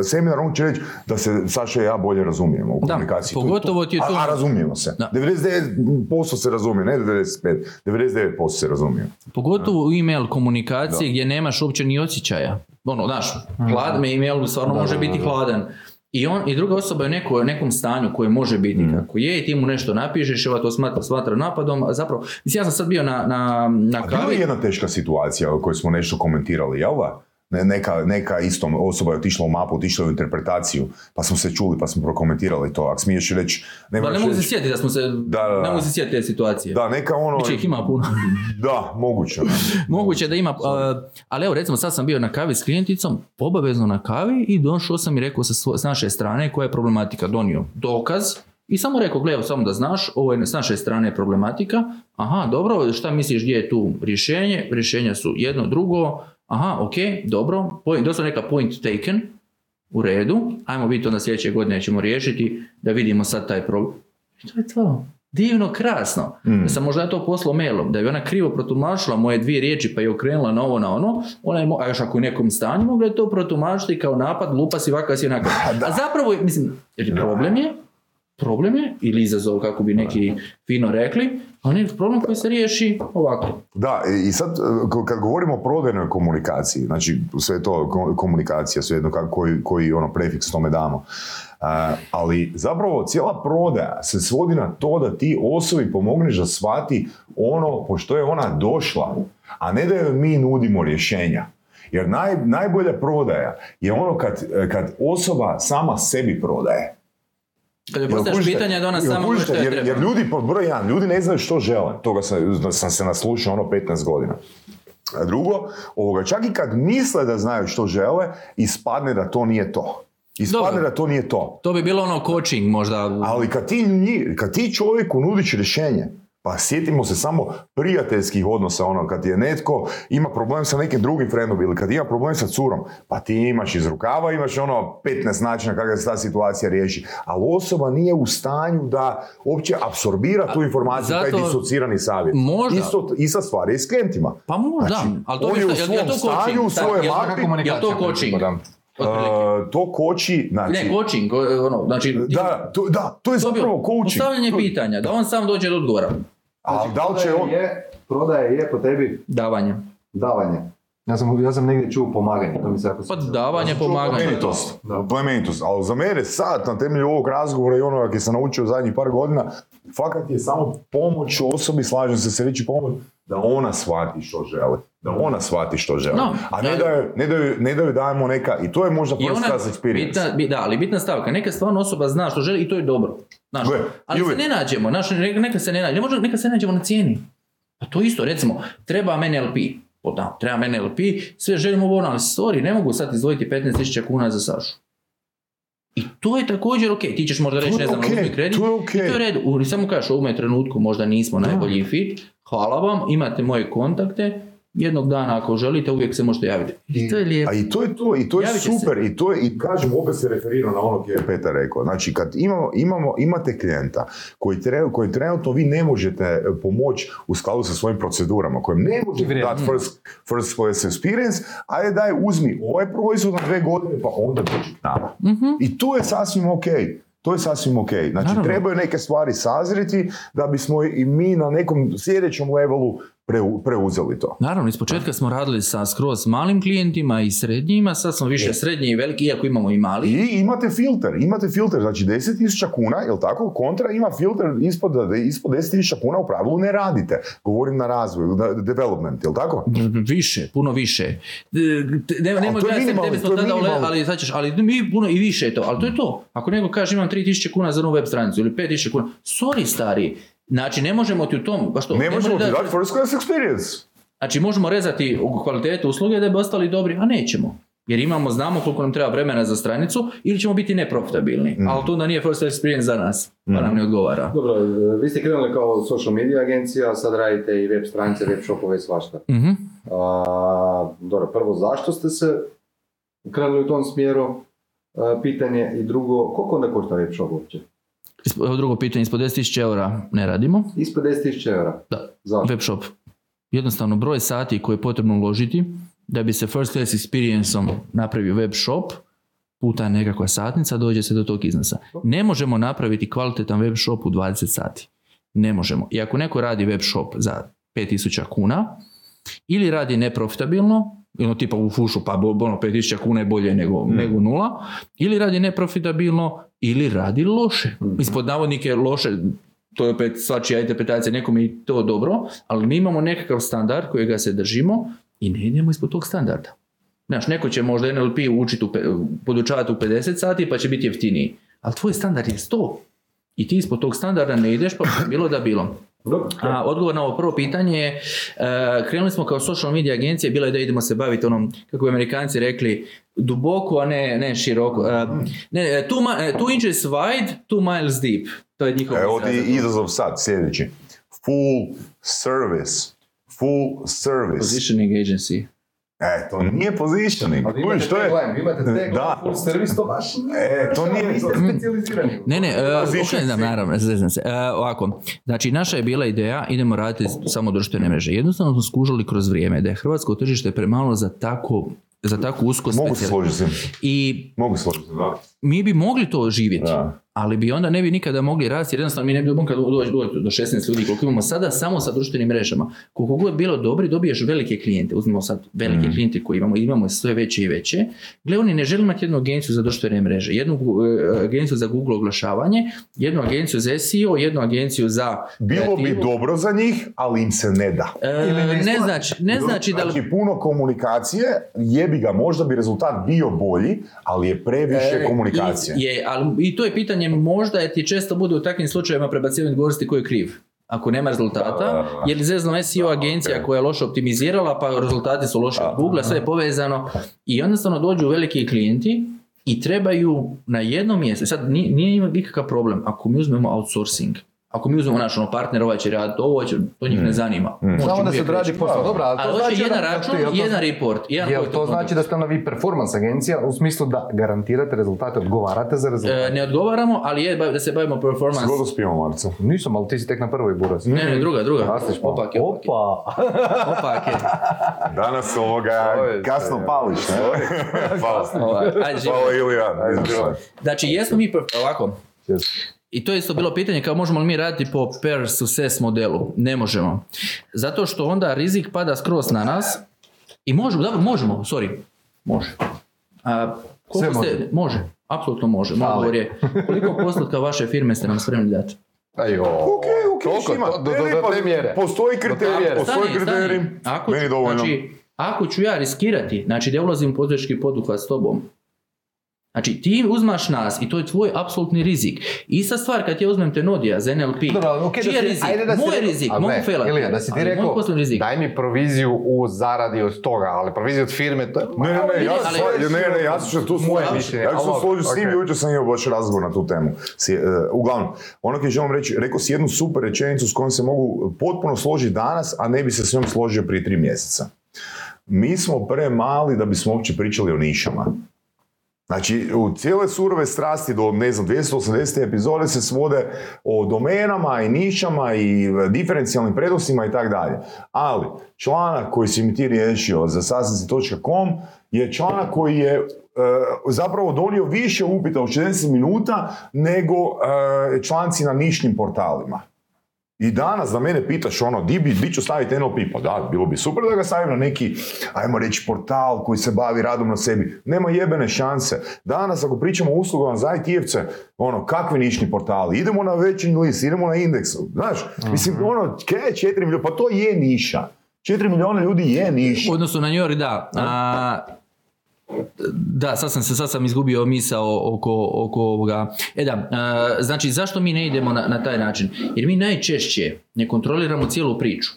seminar, on će reći da se Saša i ja bolje razumijemo u Da, komunikaciji. To- pogotovo to- ti je to- A, a razumijemo se. Da. 99% se razumije, ne 95%. 99% se razumije. Pogotovo u email komunikaciji gdje nemaš uopće ni osjećaja. Ono, znaš, hladan email stvarno može biti hladan. I, on, I druga osoba je u neko, nekom stanju koje može biti Mm. kako je i ti mu nešto napišeš ova to smatra, smatra napadom, a zapravo, mislim, ja sam sad bio na, na, na A bila kavi. je jedna teška situacija o kojoj smo nešto komentirali, jel da? Ne, neka, neka isto osoba je otišla u mapu, otišla u interpretaciju, pa smo se čuli, pa smo prokomentirali to. Ako smiješ reći... Moraš ne mogu se sjetiti da smo se, Da, da, da. ne mogu se sjetiti te situacije. Da, neka ono... Biće ih ima puno. Da, moguće. Moguće da ima, ali evo recimo sad sam bio na kavi s klijenticom, obavezno na kavi i došao sam i rekao sa svo- s naše strane koja je problematika, donio dokaz i samo rekao, gledaj, samo da znaš, ovo je s naše strane problematika, aha, dobro, šta misliš gdje je tu rješenje, rješenja su jedno, drugo, aha, ok, dobro, point, doslovno neka point taken, u redu, ajmo vidjeti onda sljedeće godine ćemo riješiti da vidimo sad taj problem. I to je to. Divno, krasno. Da sam možda to poslao mailom, da bi ona krivo protumačila moje dvije riječi pa je okrenula na ovo na ono, ona je, mo- a još ako u nekom stanju mogla je to protumačiti kao napad, lupa si ovakav si onako. A zapravo, mislim, problem je, problem je, ili izazov kako bi neki fino rekli, a on je problem koji se riješi ovako. Da, i sad kad govorimo o prodajnoj komunikaciji, znači sve to ko- komunikacija, svejedno kako, koji, koji ono prefiks tome damo, ali zapravo cijela prodaja se svodi na to da ti osobi pomogneš da shvati ono po što je ona došla, a ne da joj mi nudimo rješenja. Jer naj, najbolja prodaja je ono kad, kad osoba sama sebi prodaje. Kad joj postaviš pitanje da ona sama kužite? što je jer, treba. jer ljudi, pod broj jedan, ljudi ne znaju što žele. Toga sam, sam se naslušao ono 15 godina. A drugo, ovoga, čak i kad misle da znaju što žele, ispadne da to nije to. Ispadne da to nije to. To bi bilo ono coaching možda. Ali kad ti, kad ti čovjeku nudiš rješenje, Pa sjetimo se samo prijateljskih odnosa, ono, kad je netko ima problem sa nekim drugim frendom ili kad ima problem sa curom, pa ti imaš iz rukava, imaš ono 15 načina kako se ta situacija riješi, ali osoba nije u stanju da uopće apsorbira tu informaciju, taj disocirani savjet. Možda. Isto, ista stvar je i s klijentima. Pa možda, Znači, ali to on je u jel- jel to svom coaching? stanju, u jel- mapi. Jel to coaching? Uh, to koči, znači, Ne, coaching, ono, znači... da, to, da, to je zapravo coaching. Postavljanje To- pitanja, da on sam dođe do odgovora. A da li će on... Je, prodaje je po tebi Davanje. davanje. Ja sam, ja sam negdje čuo pomaganje, to mi se jako Pa davanje, pomaganje. Plemenitost, Da. plemenitost, ali za mene sad, na temelju ovog razgovora i onoga koji sam naučio zadnjih par godina, fakat je samo pomoć osobi, slažem se se reći pomoć, da ona shvati što želi. Da ona shvati što želi. No, A ne da- da, joj, ne, da joj, ne da joj dajemo neka, i to je možda first class experience. bitna, bi- da, ali bitna stavka, neka stvarno osoba zna što želi i to je dobro. Znaš, Gle, ali se ne nađemo, znaš, neka, se ne nađemo, možda neka se nađemo na cijeni. Pa to isto, recimo, treba meni LP, o da, treba meni LP, sve želimo ovo, ali sorry, ne mogu sad izdvojiti 15.000 kuna za Sašu. I to je također ok, ti ćeš možda reći, ne znam, uzmi kredit, to je i okej. to je redu. U, samo kažeš, u ovome trenutku možda nismo najbolji fit, hvala vam, imate moje kontakte, jednog dana ako želite uvijek se možete javiti. I to je lijepo. A i to je to, i to je Javit će se. super, i to je, i kažem, opet se referiram na ono koje je Petar rekao. Znači, kad imamo, imamo, imate klijenta koji, tre- koji trenutno vi ne možete e, pomoći u skladu sa svojim procedurama, kojem ne možete dati first, first class experience, ajde daj, uzmi ovaj proizvod na dve godine, pa onda dođi k nama. I to je sasvim ok. To je sasvim ok. Znači, Naravno. trebaju neke stvari sazreti da bismo i mi na nekom sljedećem levelu preuzeli to. Naravno, iz početka smo radili sa skroz malim klijentima i srednjima, sad smo više srednji i veliki, iako imamo i mali. I imate filter, imate filter, znači 10.000 kuna, jel tako? Kontra ima filter ispod, ispod 10.000 kuna u pravilu ne radite. Govorim na razvoju, na development, jel tako? Više, puno više. Ne, nemoj ali, sad ćeš, ali mi puno i više je to, ali to je to. Ako neko kaže imam 3000 kuna za novu web stranicu ili 5000 kuna, sorry stari, znači ne možemo ti u tom, baš to, Ne možemo ti da- dati first class experience. Znači možemo rezati u kvalitetu usluge da bi ostali dobri, a nećemo. Jer imamo, znamo koliko nam treba vremena za stranicu ili ćemo biti neprofitabilni. Mm. Ali to onda nije first experience za nas, pa nam ne odgovara. Dobro, e, vi ste krenuli kao social media agencija, sad radite i web stranice, web shopove i svašta. Mhm. A, dobro, prvo, zašto ste se krenuli u tom smjeru? A, pitanje i drugo, koliko onda košta web shop uopće? Isp- Evo drugo pitanje, ispod 10.000 eura ne radimo. Ispod 10.000 eura. Da. Zašto? Web shop. Jednostavno broj sati koje je potrebno uložiti da bi se first class experienceom napravio web shop puta nekakva satnica dođe se do tog iznosa. Ne možemo napraviti kvalitetan web shop u 20 sati. Ne možemo. I ako neko radi web shop za 5000 kuna ili radi neprofitabilno, ono tipa u fušu pa ono 5000 kuna je bolje nego, nego nula, ili radi neprofitabilno ili radi loše. Ispod navodnike loše, to je opet svačija interpretacija, nekom je i to dobro, ali mi imamo nekakav standard kojega se držimo i ne idemo ispod tog standarda. Znaš, neko će možda NLP učiti, u podučavati u 50 sati pa će biti jeftiniji, ali tvoj standard je 100. I ti ispod tog standarda ne ideš, pa bilo da bilo. Dobro. A odgovor na ovo prvo pitanje je, e, krenuli smo kao social media agencije, bilo je da idemo se baviti onom, kako bi amerikanci rekli, duboko, a ne, ne široko. E, ne, e, two, e, two inches wide, two miles deep. To je njihov Evo ti izraz. izazov sad, sljedeći. Full service. Full service. Positioning agency. E, to nije positioning. Ali imate to je... vi imate tagline, Da. full service, to baš E, to nije- specijalizirani. Ne, ne, uh, Position ok, znam, naravno, zezam se. E, ovako, znači naša je bila ideja, idemo raditi samo društvene mreže. Jednostavno smo skužili kroz vrijeme da je hrvatsko tržište premalo za tako za tako usko Mogu se složiti. I Mogu se složiti da. Mi bi mogli to živjeti, Da. ali bi onda ne bi nikada mogli rasti, jer jednostavno mi ne bi mogli doći do, do 16 ljudi koliko imamo sada samo sa društvenim mrežama. Koliko god bilo dobri, dobiješ velike klijente. Uzmemo sad velike Mhm. klijente koje imamo, imamo sve veće i veće. Gle, oni ne žele imati jednu agenciju za društvene mreže, jednu e, agenciju za Google oglašavanje, jednu agenciju za SEO, jednu agenciju za Bilo bi dobro za njih, ali im se ne da. E, ne znači, ne znači da Znači, puno komunikacije, jebi ga, možda bi rezultat bio bolji, ali je previše E, komunikacije. I, je, ali i to je pitanje, možda je ti često bude u takvim slučajevima prebacivanje odgovornosti ko je kriv. Ako nema rezultata, Da, da, da. jer zezno SEO agencija koja je loše optimizirala, pa rezultati su loši od Google, sve je povezano i jednostavno dođu veliki klijenti i trebaju na jednom mjestu, sad nije, nije ima nikakav problem, ako mi uzmemo outsourcing, Ako mi uzmemo naš ono, partner, ovaj će raditi ovo, će, to njih ne zanima. Moći Samo da se odradi posao. Dobro, ali to Ali hoće znači jedan da- račun, jel to- jedan report, jedan Jel koji to znači da ste onda vi performance agencija u smislu da garantirate rezultate, odgovarate za rezultate? E, ne odgovaramo, ali je da se bavimo performance. Zgodno spijemo, Marco. Nisam, ali ti si tek na prvoj buraz. Ne, ne, druga, druga. Rastiš malo. Opak je, opak je. Opa! Opak je. Danas ovoga kasno pališ, ne? Hvala. Ovaj. Hvala Ilija. Znači, jesmo mi, ovako, I to je isto bilo pitanje kao možemo li mi raditi po per success modelu. Ne možemo. Zato što onda rizik pada skroz na nas i možemo, dobro, možemo, sorry, može. A, koliko Sve ste, može. apsolutno može. Moj odgovor je, koliko postotka vaše firme ste nam spremni dati? Ajo. Ok, ok, Toliko, šima. to- do, do, do pa te mjere. Postoji kriterij, postoji Stani, stani. kriterij. Ako, Meni dovoljno. Znači, ako ću ja riskirati, znači da ulazim u poduzetnički poduhvat s tobom, Znači ti uzmaš nas i to je tvoj apsolutni rizik. Ista stvar kad ja uzmem Tenodija za NLP, Dobro, čiji da je rizik? ajde da si moj rekao- rizik, mogu failati. Ilija, da si ti rekao, daj mi proviziju u zaradi od toga, ali proviziju od firme, to je Ne, ne, ne, ja Ali- se, ne, ne, ja ću tu Moje složiti. mišljenje, Ja ali složiti s njim, ok. jučer sam imao baš razgovor na tu temu. Si, e, uglavnom, ono koji želim reći, rekao si jednu super rečenicu s kojom se mogu potpuno složiti danas, a ne bi se s njom složio prije tri mjeseca. Mi smo premali da bismo uopće pričali o nišama. Znači, u cijele surove strasti do, ne znam, 280. epizode se svode o domenama i nišama i diferencijalnim prednostima i tako dalje. Ali, članak koji si mi ti riješio za sastanci.com je članak koji je e, zapravo donio više upita u 60 minuta nego e, članci na nišnim portalima. I danas da mene pitaš ono, di, bi, di ću staviti NLP? Pa da, bilo bi super da ga stavim na neki, ajmo reći, portal koji se bavi radom na sebi. Nema jebene šanse. Danas ako pričamo o uslugama za IT-evce, ono, kakvi nišni portali? Idemo na veći list, idemo na indeks. Znaš, mislim, ono, kaj je 4 milijuna? Pa to je niša. 4 milijuna ljudi je niša. U odnosu na York, da. A, da, sad sam se, sad sam izgubio misao oko, oko ovoga. E da, znači zašto mi ne idemo na, na taj način? Jer mi najčešće ne kontroliramo cijelu priču.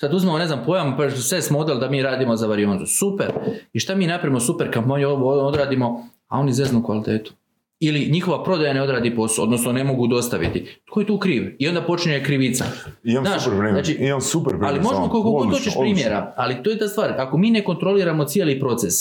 Sad uzmemo, ne znam, pojam success model da mi radimo za varijantu. Super. I šta mi napravimo super kampanju, ovo odradimo, a oni zeznu kvalitetu. Ili njihova prodaja ne odradi posao, odnosno ne mogu dostaviti. Tko je tu kriv? I onda počinje krivica. Imam Znaš, super primjer. znači, Imam super primjer. Ali možemo koliko god hoćeš primjera, ali to je ta stvar. Ako mi ne kontroliramo cijeli proces,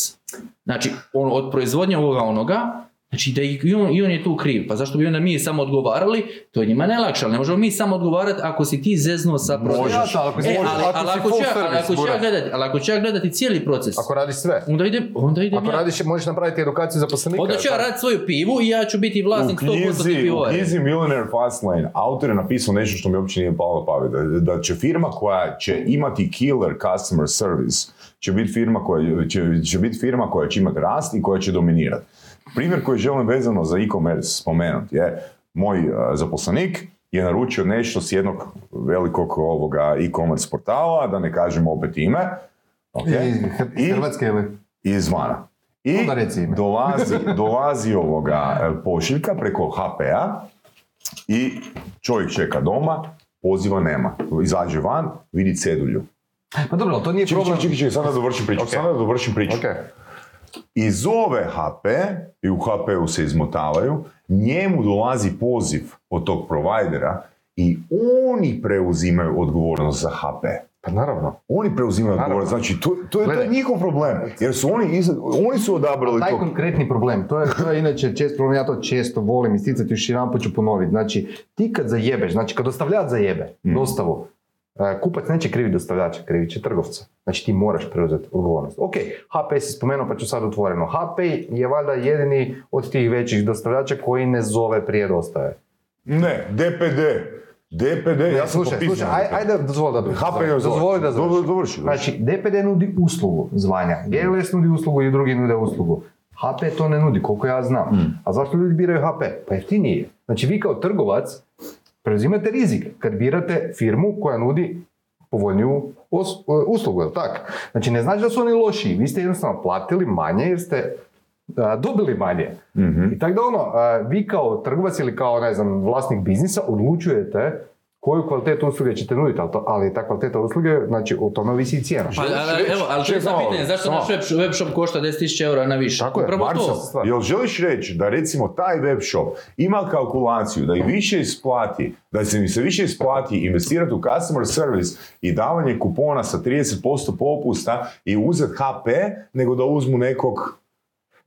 znači on, od proizvodnje ovoga onoga, znači da i on, i on je tu kriv. Pa zašto bi onda mi samo odgovarali? To je njima najlakše, ali ne možemo mi samo odgovarati ako si ti zeznuo sa procesom. Ako si- E, ali, ako ali ću ali ako ću ja gledati, ali ako ću ja gledati cijeli proces, Ako radiš sve. onda idem, onda idem Ako ja. radiš, možeš napraviti edukaciju zaposlenika. Onda ću ja raditi svoju pivu i ja ću biti vlasnik 100% knjizi, u knjizi Millionaire Fastlane autor je napisao nešto što mi uopće nije palo pamet. Da, da će firma koja će imati killer customer service će biti firma koja će, će biti firma koja će imati rast i koja će dominirati. Primjer koji želim vezano za e-commerce spomenuti je moj uh, zaposlenik je naručio nešto s jednog velikog ovoga e-commerce portala, da ne kažem opet ime, ok? I, Hrvatske ili? izvana. I Onda reci ime. dolazi, dolazi ovoga e, pošiljka preko HP-a i čovjek čeka doma, poziva nema. Izađe van, vidi cedulju. Pa dobro, ali to nije Čekaj, problem. čekaj, čekaj, sad da dovršim priču, Ok. sad da dovršim priču. Ok. I zove HP i u HP-u se izmotavaju, njemu dolazi poziv od tog provajdera i oni preuzimaju odgovornost za HP. Pa naravno. Oni preuzimaju odgovornost, znači to, to, je, to je njihov problem, jer su oni, oni su odabrali Taj tog konkretni problem, to je, to je inače često problem, ja to često volim isticati, još jedan ću ponoviti. Znači, ti kad zajebeš, znači kad dostavljač zajebe Mm. dostavu, kupac neće krivi dostavljača, krivi će trgovca. Znači ti moraš preuzeti odgovornost. Ok, HP si spomenuo pa ću sad otvoreno. HP je valjda jedini od tih većih dostavljača koji ne zove prije dostave. Ne, DPD. DPD, Ne, ja sam slušaj, slušaj, aj, ajde dozvoli da. HP je Dozvoli da Dobro, završim. dovrši, dovrši. Znači, DPD nudi uslugu zvanja, GLS nudi uslugu i drugi nude uslugu. HP to ne nudi, koliko ja znam. Mm. A zašto ljudi biraju HP? Pa jeftinije je. Znači, vi kao trgovac preuzimate rizik kad birate firmu koja nudi povoljniju os- uslugu, je tako? Znači, ne znači da su oni lošiji, vi ste jednostavno platili manje jer ste a, dobili manje. Mhm. I tako da ono, a, vi kao trgovac ili kao, ne znam, vlasnik biznisa odlučujete koju kvalitetu usluge ćete nuditi, ali, to, ali ta kvaliteta usluge, znači o tome visi i cijena. Pa, ali, evo, ali to je pitanje, zašto samo. naš web, web shop košta 10.000 eura na više? Tako je, Upravo stvar. Jel želiš reći da recimo taj web shop ima kalkulaciju da ih više isplati, da se mi se više isplati investirati u customer service i davanje kupona sa 30% popusta i uzet HP, nego da uzmu nekog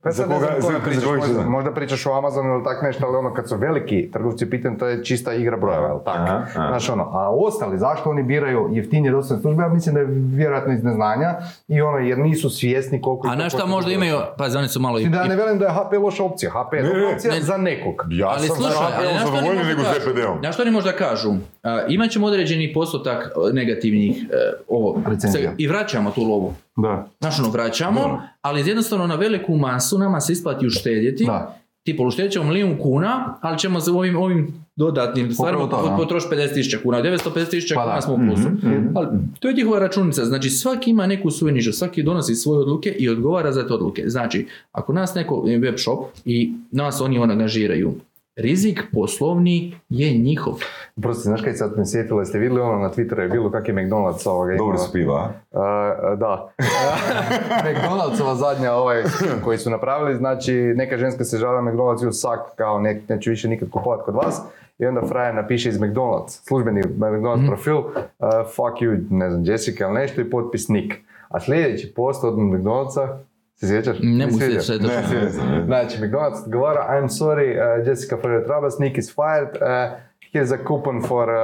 Pa za ne koga, znam za, koga pričaš, možda, možda pričaš o Amazonu ili tak nešto, ali ono kad su veliki trgovci u pitanju, to je čista igra brojeva, jel tak? Aha, aha. Znaš ono, a ostali, zašto oni biraju jeftinije dostavne službe? Ja mislim da je vjerojatno iz neznanja i ono, jer nisu svjesni koliko... A na šta možda imaju, pa oni su malo i... Da ne velim da je HP loša opcija, HP je Ne, opcija ne. za nekog. Ja ali sam slušaj, za ali nego s. Na što oni možda kažu? Imat ćemo određeni postotak e, negativnih e, ovo, i vraćamo tu lovu. Da. Znaš ono, vraćamo, ali jednostavno na veliku masu nama se isplati uštedjeti. Da. Tipo, uštedit ćemo milijun kuna, ali ćemo za ovim, ovim dodatnim stvarima da. potrošiti 50.000 kuna. 950.000 Pa kuna da. smo u plusu. Mhm. Ali to je njihova računica. Znači, svaki ima neku svoju nižu, svaki donosi svoje odluke i odgovara za te odluke. Znači, ako nas neko web shop i nas oni ono angažiraju, rizik poslovni je njihov. Prosti, znaš kaj sad me sjetilo, jeste vidjeli ono na Twitteru je bilo kak je McDonald's ovoga? Dobro se piva, da. McDonald'sova zadnja ovaj koji su napravili, znači neka ženska se žala McDonald's u sak kao ne, neću više nikad kupovati kod vas i onda frajer napiše iz McDonald's, službeni McDonald's profil, uh, fuck you, ne znam, Jessica ili nešto i potpis Nick. A sljedeći post od McDonald'sa, se sjećaš? Ne Nisi mu se sve Ne, ne. Znači, McDonald's odgovara, I'm sorry, uh, Jessica for your troubles, Nick is fired, uh, here's a coupon for uh,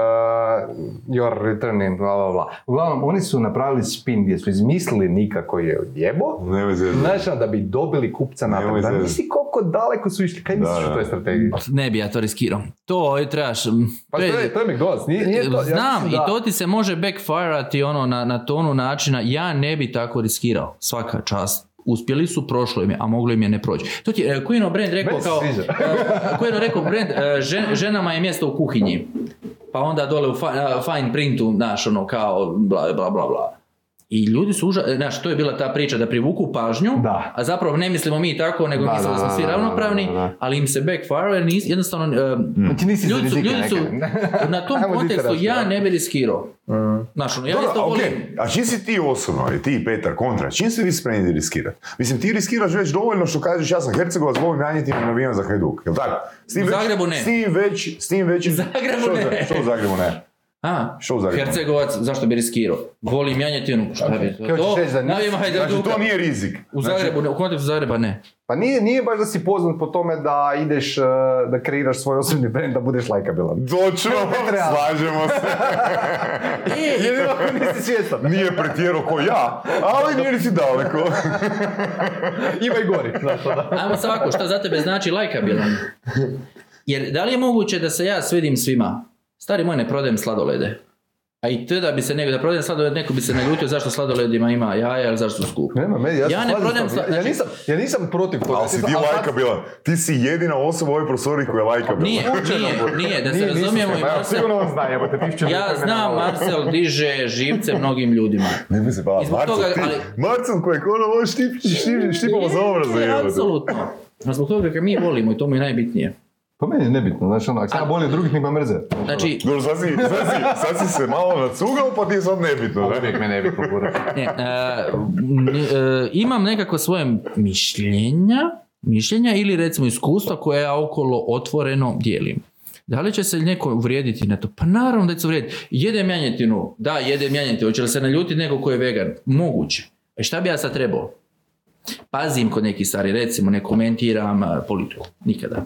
your returning, bla, bla, bla. Uglavnom, oni su napravili spin gdje su izmislili Nika koji je odjebo, Ne veze. Znači, da bi dobili kupca natrag. Da misli koliko daleko su išli, kaj misliš Da, o toj da. strategiji? Ne bi ja to riskirao. To je trebaš... Pa to je, to je McDonald's, nije, nije to, ja Znam, i da- to ti se može backfireati ono na, na tonu načina, ja ne bi tako riskirao, svaka čast. Uspjeli su, prošlo im je, a moglo im je ne proći. To ti je, uh, Quino brand rekao kao, uh, Quino rekao brand, uh, žen- ženama je mjesto u kuhinji. Pa onda dole u fi- uh, fine printu, znaš, ono kao bla, bla, bla, bla. I ljudi su uža, znaš, to je bila ta priča da privuku pažnju, Da. a zapravo ne mislimo mi tako, nego Da, mislimo da, da, smo svi da, da, ravnopravni, da, da. ali im se backfire, jer nis- jednostavno uh, Znači nisi za ljudi su, ljudi su na tom kontekstu ja ne bi riskirao. Znaš, ono, ja Dobro, isto volim... a čim si ti osobno, i ti i Petar, kontra, čim ste vi spremni riskirati? Mislim, ti riskiraš već dovoljno što kažeš ja sam Hercegovac, volim janjiti i navijam za Hajduk, jel tako? S tim U već- Zagrebu ne. S tim već, s tim već... Zagrebu što, ne. Što u Zagrebu ne? A, Što u Zagrebu? Hercegovac, zašto bi riskirao? Volim janjetinu, šta bi Kako ćeš reći da Navijemo Hajduka. Znači, to nije rizik. U Zagrebu, ne, u kontekstu Zagreba ne. Pa nije, nije baš da si poznat po tome da ideš, uh, da kreiraš svoj osobni brand, da budeš lajkabilan. Točno, treba. slažemo se. Jedino ako nisi svjestan. Nije pretjerao ko ja, ali nije ni si daleko. Ima i gori. Znaš, ono. Ajmo sad ovako, šta za tebe znači lajkabilan? Jer da li je moguće da se ja svidim svima? Stari moj, ne prodajem sladolede. A i te da bi se neko, da prodajem sladoled, neko bi se naljutio zašto sladoledima ima jaja ili zašto su skupi. Nema, meni, ja, Ja ne prodajem tobom. sla- ja, znači- nisam, ja nisam protiv toga. Ali si ti A sad- lajkabilan. Ti si jedina osoba u ovoj prostoriji koja je lajkabilan. Nije, nije, nije, da se Nije, nisam razumijemo i Marcel, Sigurno on zna, evo te tisuću ja znam. Marcel diže živce mnogim ljudima. Ne bi se zbog Marcel, toga, ti, ali- Marcel kojeg ono ovo štip, štip, štipamo za obraz za Je, jebote. Apsolutno. A zbog toga ga mi volimo i to mu je najbitnije. Po meni je nebitno, znaš ono, ako sam ja bolje drugih, nek me mrze. Znači, Dobro, sad si, sad, si, sad si se malo nacugao, pa ti je sad nebitno, ne? Uvijek me nebitno, burak. ne, e, e, imam nekako svoje mišljenja, mišljenja ili recimo iskustva koja ja okolo otvoreno dijelim. Da li će se neko uvrijediti na to? Pa naravno da će se uvrijediti. Jedem janjetinu, da, jedem janjetinu. Hoće li se naljutiti neko ko je vegan? Moguće. E šta bi ja sad trebao? Pazim kod nekih stvari, recimo ne komentiram a, politiku, nikada.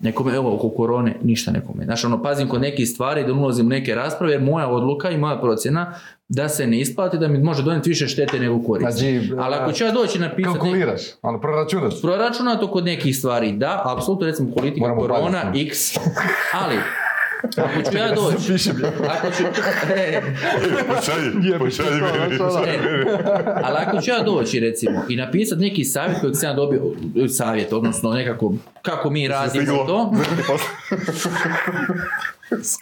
Nekome, evo, oko korone, ništa ne komentiram. Znači, ono, pazim kod nekih stvari, da ulazim u neke rasprave, jer moja odluka i moja procjena da se ne isplati, da mi može donijeti više štete nego koristi. Znači, Ali ako ću ja doći napisati Kalkuliraš, ono, proračunac. proračunato kod nekih stvari, da, apsolutno, recimo politika, Moramo korona, x, ali ako ću ja doći, ako ću, e, Pošalji, pošalji meni. ali ako ću ja doći recimo i napisati neki savjet kojeg sam ja dobio, savjet, odnosno nekako kako mi radimo to,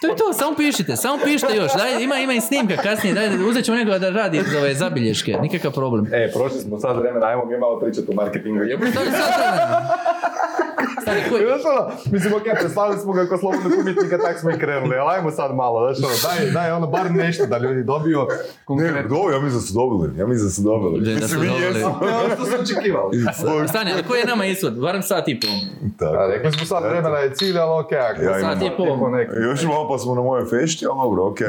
to je to, samo pišite, samo pišite još, daj, ima, ima i snimka kasnije, daj, uzet ćemo nekoga da radi za ove zabilješke, nikakav problem. E, prošli smo sad vremena, ajmo mi malo pričati o marketingu. Jebote. To je sad vremena. Stani, koji- ono, mislim, ok, predstavili smo ga kao slobodnog umjetnika, tak smo i krenuli, ali ajmo sad malo, znaš ono, daj, daj ono bar nešto da ljudi dobiju Ne, konkretno. dobro, ja mislim da su dobili. Ja mislim da su dobili. Da, da Mislim, su mi dobili. Ne, ono što su očekivali. Stani, ali koji je nama ishod? Barem sat i pol. Tako. A, rekli smo sad vremena je cilj, ali ok, ako Ja Sat i pol. neki. Još malo pa smo na mojoj fešti, ali dobro, okej.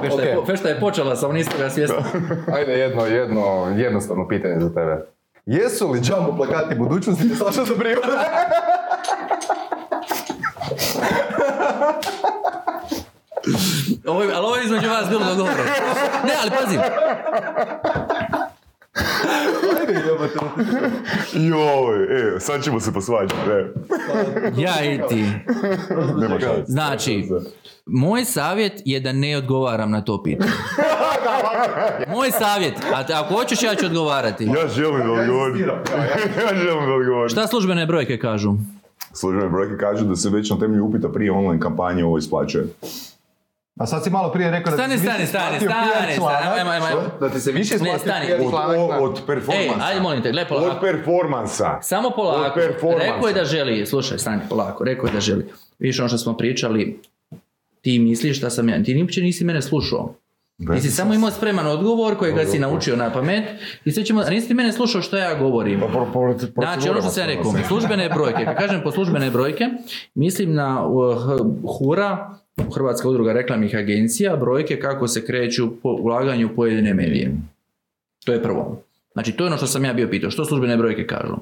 Fešta, je, Ok. po- fešta je počela, samo niste ga svjesni. Ajde, jedno, jedno jednostavno pitanje za tebe. Jesu li jumbo plakati budućnosti Saša Dobriju? Ovo, je- ali ovo je između vas bilo dogovoreno. Ne, ali pazi, Joj, e, sad ćemo se posvađati, e. ja i ti. Nema šanse. Znači, moj savjet je da ne odgovaram na to pitanje. Moj savjet, a te- ako hoćeš ja ću odgovarati. Ja želim da odgovorim. Ja želim da odgovorim. Šta službene brojke kažu? Službene brojke kažu da se već na temelju upita prije online kampanje ovo isplaćuje. A sad si malo prije rekao da Stani, ti se stani, više stani, isplatio stani, stani, članak. ajmo, ajmo, ajmo. Da ti se više isplatio stani. PR Od, od, od performansa. Ej, ajde molim te, gle Od polako. performansa. Samo polako. Od performansa. Rekao je da želi, slušaj, stani polako, rekao je da želi. Vidiš ono što smo pričali, ti misliš šta sam ja, ti uopće nisi mene slušao. Ti si samo imao spreman odgovor kojega si naučio na pamet i sve ćemo, a nisi ti mene slušao što ja govorim. Pa pro- pro- Znači, ono što sam ja rekao, službene brojke, kad kažem po službene brojke, mislim na uh, HURA, Hrvatska udruga reklamnih agencija, brojke kako se kreću po ulaganju pojedine medije. To je prvo. Znači, to je ono što sam ja bio pitao. Što službene brojke kažu?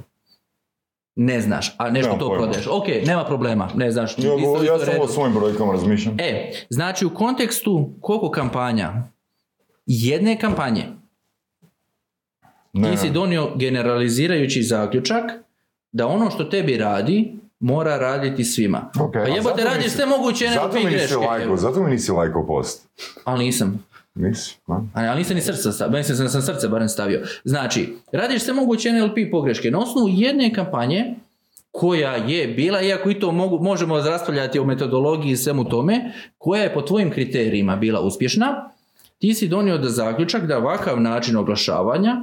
Ne znaš, a nešto Nemam to pojma. prodaješ. Ok, nema problema, ne znaš. Ja, isto- ja redu. o svojim brojkama razmišljam. E, znači u kontekstu koliko kampanja? Jedne kampanje. Ne, Ti si donio generalizirajući zaključak da ono što tebi radi mora raditi svima. Ok. Pa jebote zato radiš nisi- sve moguće Zato NLP mi nisi greške. lajko, zato mi nisi lajko post. Ali nisam. Nisi, ali nisam ni srce stavio, mislim da sam srce barem stavio. Znači, radiš sve moguće NLP pogreške. Na osnovu jedne kampanje koja je bila, iako i to mogu, možemo raspravljati o metodologiji i svemu tome, koja je po tvojim kriterijima bila uspješna, ti si donio da zaključak da ovakav način oglašavanja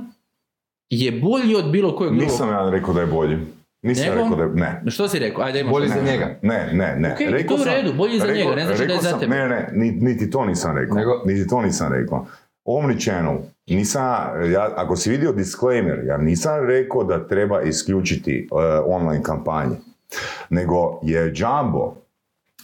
je bolji od bilo kojeg drugog. Nisam ja rekao da je bolji. Nisam Nego? rekao da je, ne. Što si rekao? Ajde, Ne. za njega. Ne, ne, ne. Ok, to je u redu, bolji za njega, ne znači da je rekao za sam- tebe. Ne, ne, ni- niti to nisam rekao. Nego? Niti to nisam rekao. Omnichannel, nisam, ja, ako si vidio disclaimer, ja nisam rekao da treba isključiti uh, online kampanje, nego je Jumbo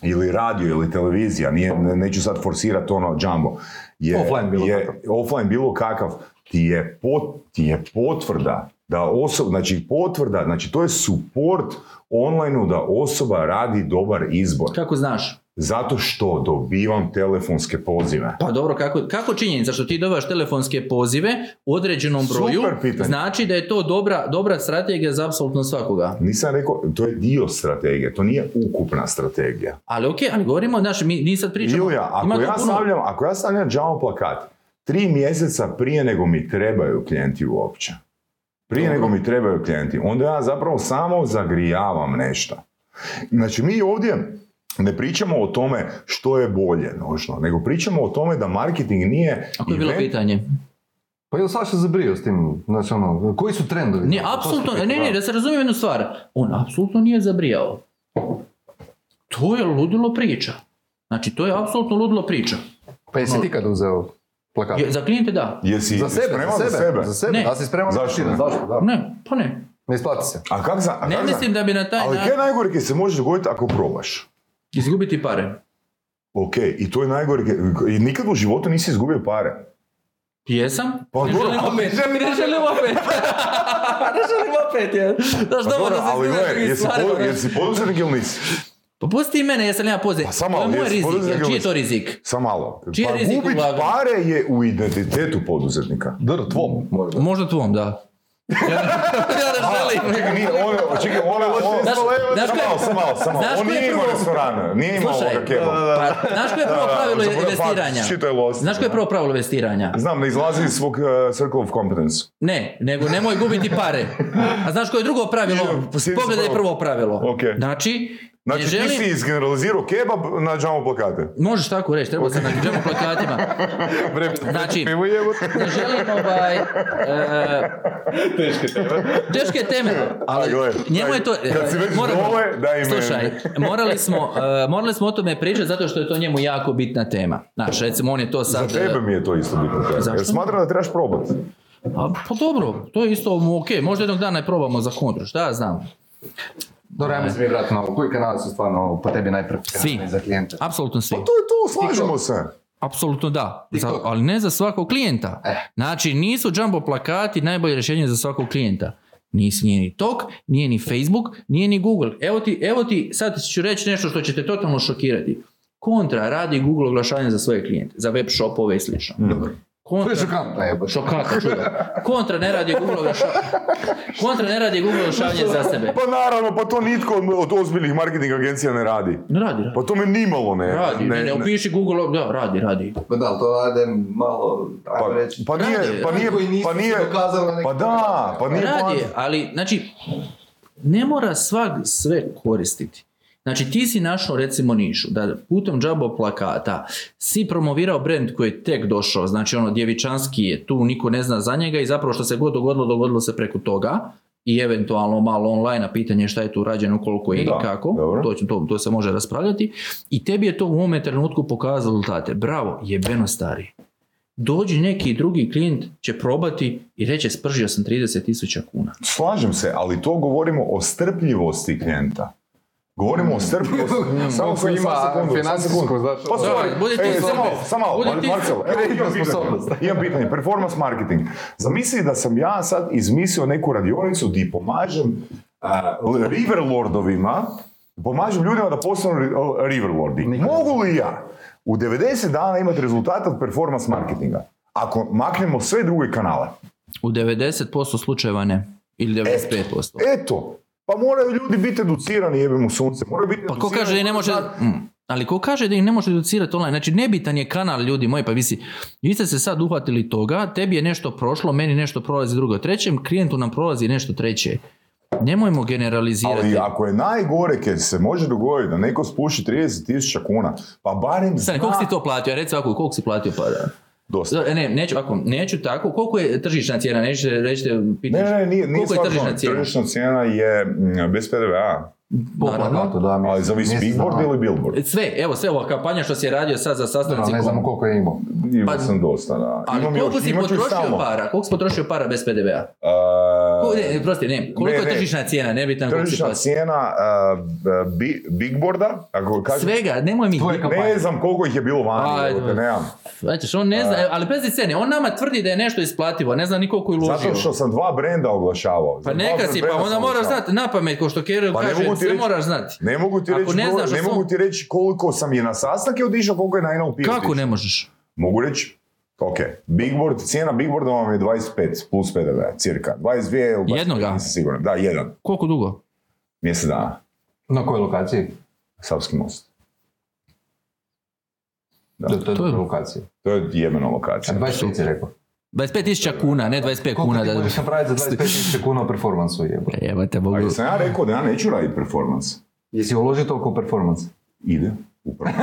ili radio ili televizija, nije, ne- neću sad forsirati ono Jumbo, je, Offline bilo je, kakav. offline bilo kakav, ti je, pot, ti je potvrda da osoba, znači potvrda, znači to je support online da osoba radi dobar izbor. Kako znaš? Zato što dobivam telefonske pozive. Pa dobro, kako, kako činjenica što ti dobivaš telefonske pozive u određenom broju, Super znači da je to dobra, dobra strategija za apsolutno svakoga. Nisam rekao, to je dio strategije, to nije ukupna strategija. Ali ok, ali govorimo, znaš, mi, mi sad pričamo... Ilija, ima ako ja, puno- stavljam, ako ja stavljam Jumbo plakat tri mjeseca prije nego mi trebaju klijenti uopće, prije nego mi trebaju klijenti, onda ja zapravo samo zagrijavam nešto. Znači mi ovdje ne pričamo o tome što je bolje nožno, nego pričamo o tome da marketing nije... Ako je bilo event- pitanje. Pa je li Saša zabrio s tim, znači ono, koji su trendovi? Su apsolutno, ne, ne, da se razumijem jednu stvar. On apsolutno nije zabrijao. To je ludilo priča. Znači, to je apsolutno ludilo priča. Pa jesi ti kad uzeo plakat? Je, za klijente da. Jesi Za sebe, spreman za sebe, za sebe. Ne. Da si spreman Zašto na ne? zašto, da. Ne, pa ne. Ne isplati se. A kak za, a Ne kak za- mislim da bi na taj Ali kaj način je najgore kad se može dogoditi ako probaš? izgubiti pare. Ok, i to je najgore, i nikad u životu nisi izgubio pare. Jesam? Pa ne dobro, želim opet. ne želim- Ne želim opet. ne želim opet. Ja. Znaš, Pa dobro, se ali izgledaš gledaj, jesi, pod, jesi poduzetnik ili nisi? Pa pusti mene, jesam li ja poze. Pa samo, to je moj rizik. poduzetnik Čiji je to rizik? Sam malo. Čiji je pa rizik gubit pare je u identitetu poduzetnika. Dr, tvom, možda. Možda tvom, da. ja ne želim. Čekaj, nije, ona, čekaj, ona, ona, Znaš- koje- nije imao prvo- restoran, nije imao ovoga kebaba. Pa, znaš koje je prvo pravilo investiranja? Znaš koje je prvo pravilo investiranja? Znam, ne izlazi iz svog uh, circle of competence. Ne, nego nemoj gubiti pare. A znaš koje je drugo pravilo? Pogledaj prvo. prvo pravilo. Ok. Znači, Znači želim- ti si izgeneralizirao kebab na džamo plakate. Možeš tako reći, treba sam na džemo plakatima. Znači, ne želim ovaj... e, Teške teme. teške teme, ali njemu je to... kad si već moramo- dole, daj. Slušaj, morali smo, e, morali smo o tome pričati zato što je to njemu jako bitna tema. Znaš, recimo on je to Za sad... tebe mi je to isto bitno. Zašto? Jer smatram da trebaš probati. A, pa dobro, to je isto ok, možda jednog dana i probamo za kontru, šta ja znam. Dobro, ajmo se mi vratiti na ovo. Koji kanali su stvarno po tebi najpreferirani Svi. za klijente? Apsolutno svi. To je to, slažemo se. Apsolutno da, za, ali ne za svakog klijenta. Eh. Znači, nisu jumbo plakati najbolje rješenje za svakog klijenta. Nisi nije ni Tok, nije ni Facebook, nije ni Google. Evo ti, evo ti, sad ću reći nešto što će te totalno šokirati. Kontra radi Google oglašavanje za svoje klijente, za web shopove i slično. To Kontra, je šokantno, jebote. šokantno, čudo. Kontra ne radi Google oglašavanje. Kontra ne radi Google oglašavanje za sebe. Pa naravno, pa to nitko od- ozbiljnih marketing agencija ne radi. Ne radi, radi. Pa to me nimalo ne... Radi, ne, ne, upiši Google, da, radi, radi. Pa da, to rade malo, ajmo Pa, reći. pa nije, Radi, pa nije, pa nije, pa da, pa nije Radi, ali, znači, ne mora svak sve koristiti. Znači ti si našao recimo nišu, da putem džabo plakata si promovirao brand koji je tek došao, znači ono djevičanski je tu, niko ne zna za njega i zapravo što se god dogodilo, dogodilo se preko toga i eventualno malo online, pitanje je šta je tu rađeno, koliko i Da, kako, dobro. to, to, to se može raspravljati i tebi je to u ovome trenutku pokazalo rezultate. Bravo, jebeno stari. Dođi neki drugi klijent će probati i reće spržio sam 30 tisuća kuna. Slažem se, ali to govorimo o strpljivosti klijenta. Govorimo o. Samo Koliko samo ima financijsku, samo sekundu. znači, Pa Da, sorry, budi ti ej, sebi. samo, samo Marcel, imam pitanje. sposobnost. Imam pitanje, performance marketing. Zamisli da sam ja sad izmislio neku radionicu di pomažem a, river lordovima, pomažem ljudima da postanu ri- river lordi. Mogu li ja u 90 dana imati rezultat od performance marketinga? Ako maknemo sve druge kanale. U 90% slučajeva ne. Ili 95%. Eto, pa moraju ljudi biti educirani, jebe mu sunce. Moraju biti Pa ko kaže da ne može... Mm. Ali ko kaže da ih ne može educirati online? Znači nebitan je kanal ljudi moji, pa vi si, vi ste se sad uhvatili toga, tebi je nešto prošlo, meni nešto prolazi drugo trećem, klijentu nam prolazi nešto treće. Nemojmo generalizirati. Ali ako je najgore kad se može dogoditi da neko spuši 30.000 kuna, pa barem Stani, zna koliko si to platio? Reci ovako, koliko si platio pa da... dosta. Ne, neću, ako, neću tako. Koliko je tržišna cijena? Nećete reći, Ne, pitaš. ne, nije, nije koliko je tržišna cijena? Tržišna cijena je mm, bez PDV-a, Naravno. da. mi- ali zavisi mjesec billboard dana. ili billboard. Sve, evo sve ova kampanja što si je radio sad za Da, sastanci. Ne znamo kom- koliko je imao. Imao Pa- sam dosta, da. Ali Imam koliko još, si potrošio para? Koliko si potrošio para bez PDV-a? A, Ko- Ne, prosti, ne. Koliko Ne, je ne. tržišna cijena? Nebitan koliko si Tržišna platio. cijena a, bi- bigboarda, ako kažem, Svega, nemoj mi... Ne znam koliko ih je bilo vani, nemam. Znači, on ne zna, ali bez scene, on nama tvrdi da je nešto isplativo, ne zna ni koliko je uložio. Zato što sam dva brenda oglašavao. Pa Za neka si, pa onda moraš znati na pamet, ko što Keril Pa ne kaže, sve reći- moraš znati. Ne mogu ti Ako reći, ne znaš ne svom- mogu ti reći koliko sam je na sastanke otišao, koliko je na NLP Kako otišao. ne možeš? Mogu reći, ok, Bigboard, cijena Bigboarda vam je 25 plus PDV, cirka. 22 ili 25, Jednoga? nisam siguran. Da, jedan. Koliko dugo? Mjesec dana. Na kojoj lokaciji? Savski most. Da. To, to je To je- lokacija. To je jebena lokacija. 25 si rekao. 25.000 kuna, ne 25 Koliko kuna. ti Da... možeš napraviti za 25.000 kuna u performansu? Jebate, A Bogu. jesam ja rekao da ja neću raditi performance? Jesi uložio toliko u performans? Ide. Upravo.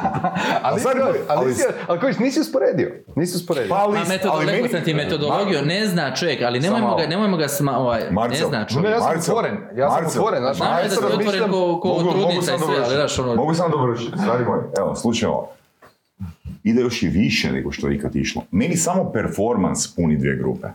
ali, sad, ali, ali- nisi, ali kojiš, nisi usporedio. Nisi usporedio. Pa ali, A metodologiju, ali rekao meni- sam ti metodologiju, ne zna čovjek, ali nemojmo ga, nemojmo ga sma, ovaj, ne Marcel, zna Ne, čovjek. ja sam Marcel, otvoren. Ja sam Marcel, otvoren. Znaš, da si sad otvoren razmišljam- ko, ko Mogu- mogu trudnica i sam sve, ali ono... Mogu sam dovršiti, stari moj. Evo, slušaj ovo. Ide još i više nego što je ikad išlo. Meni samo performance puni dvije grupe.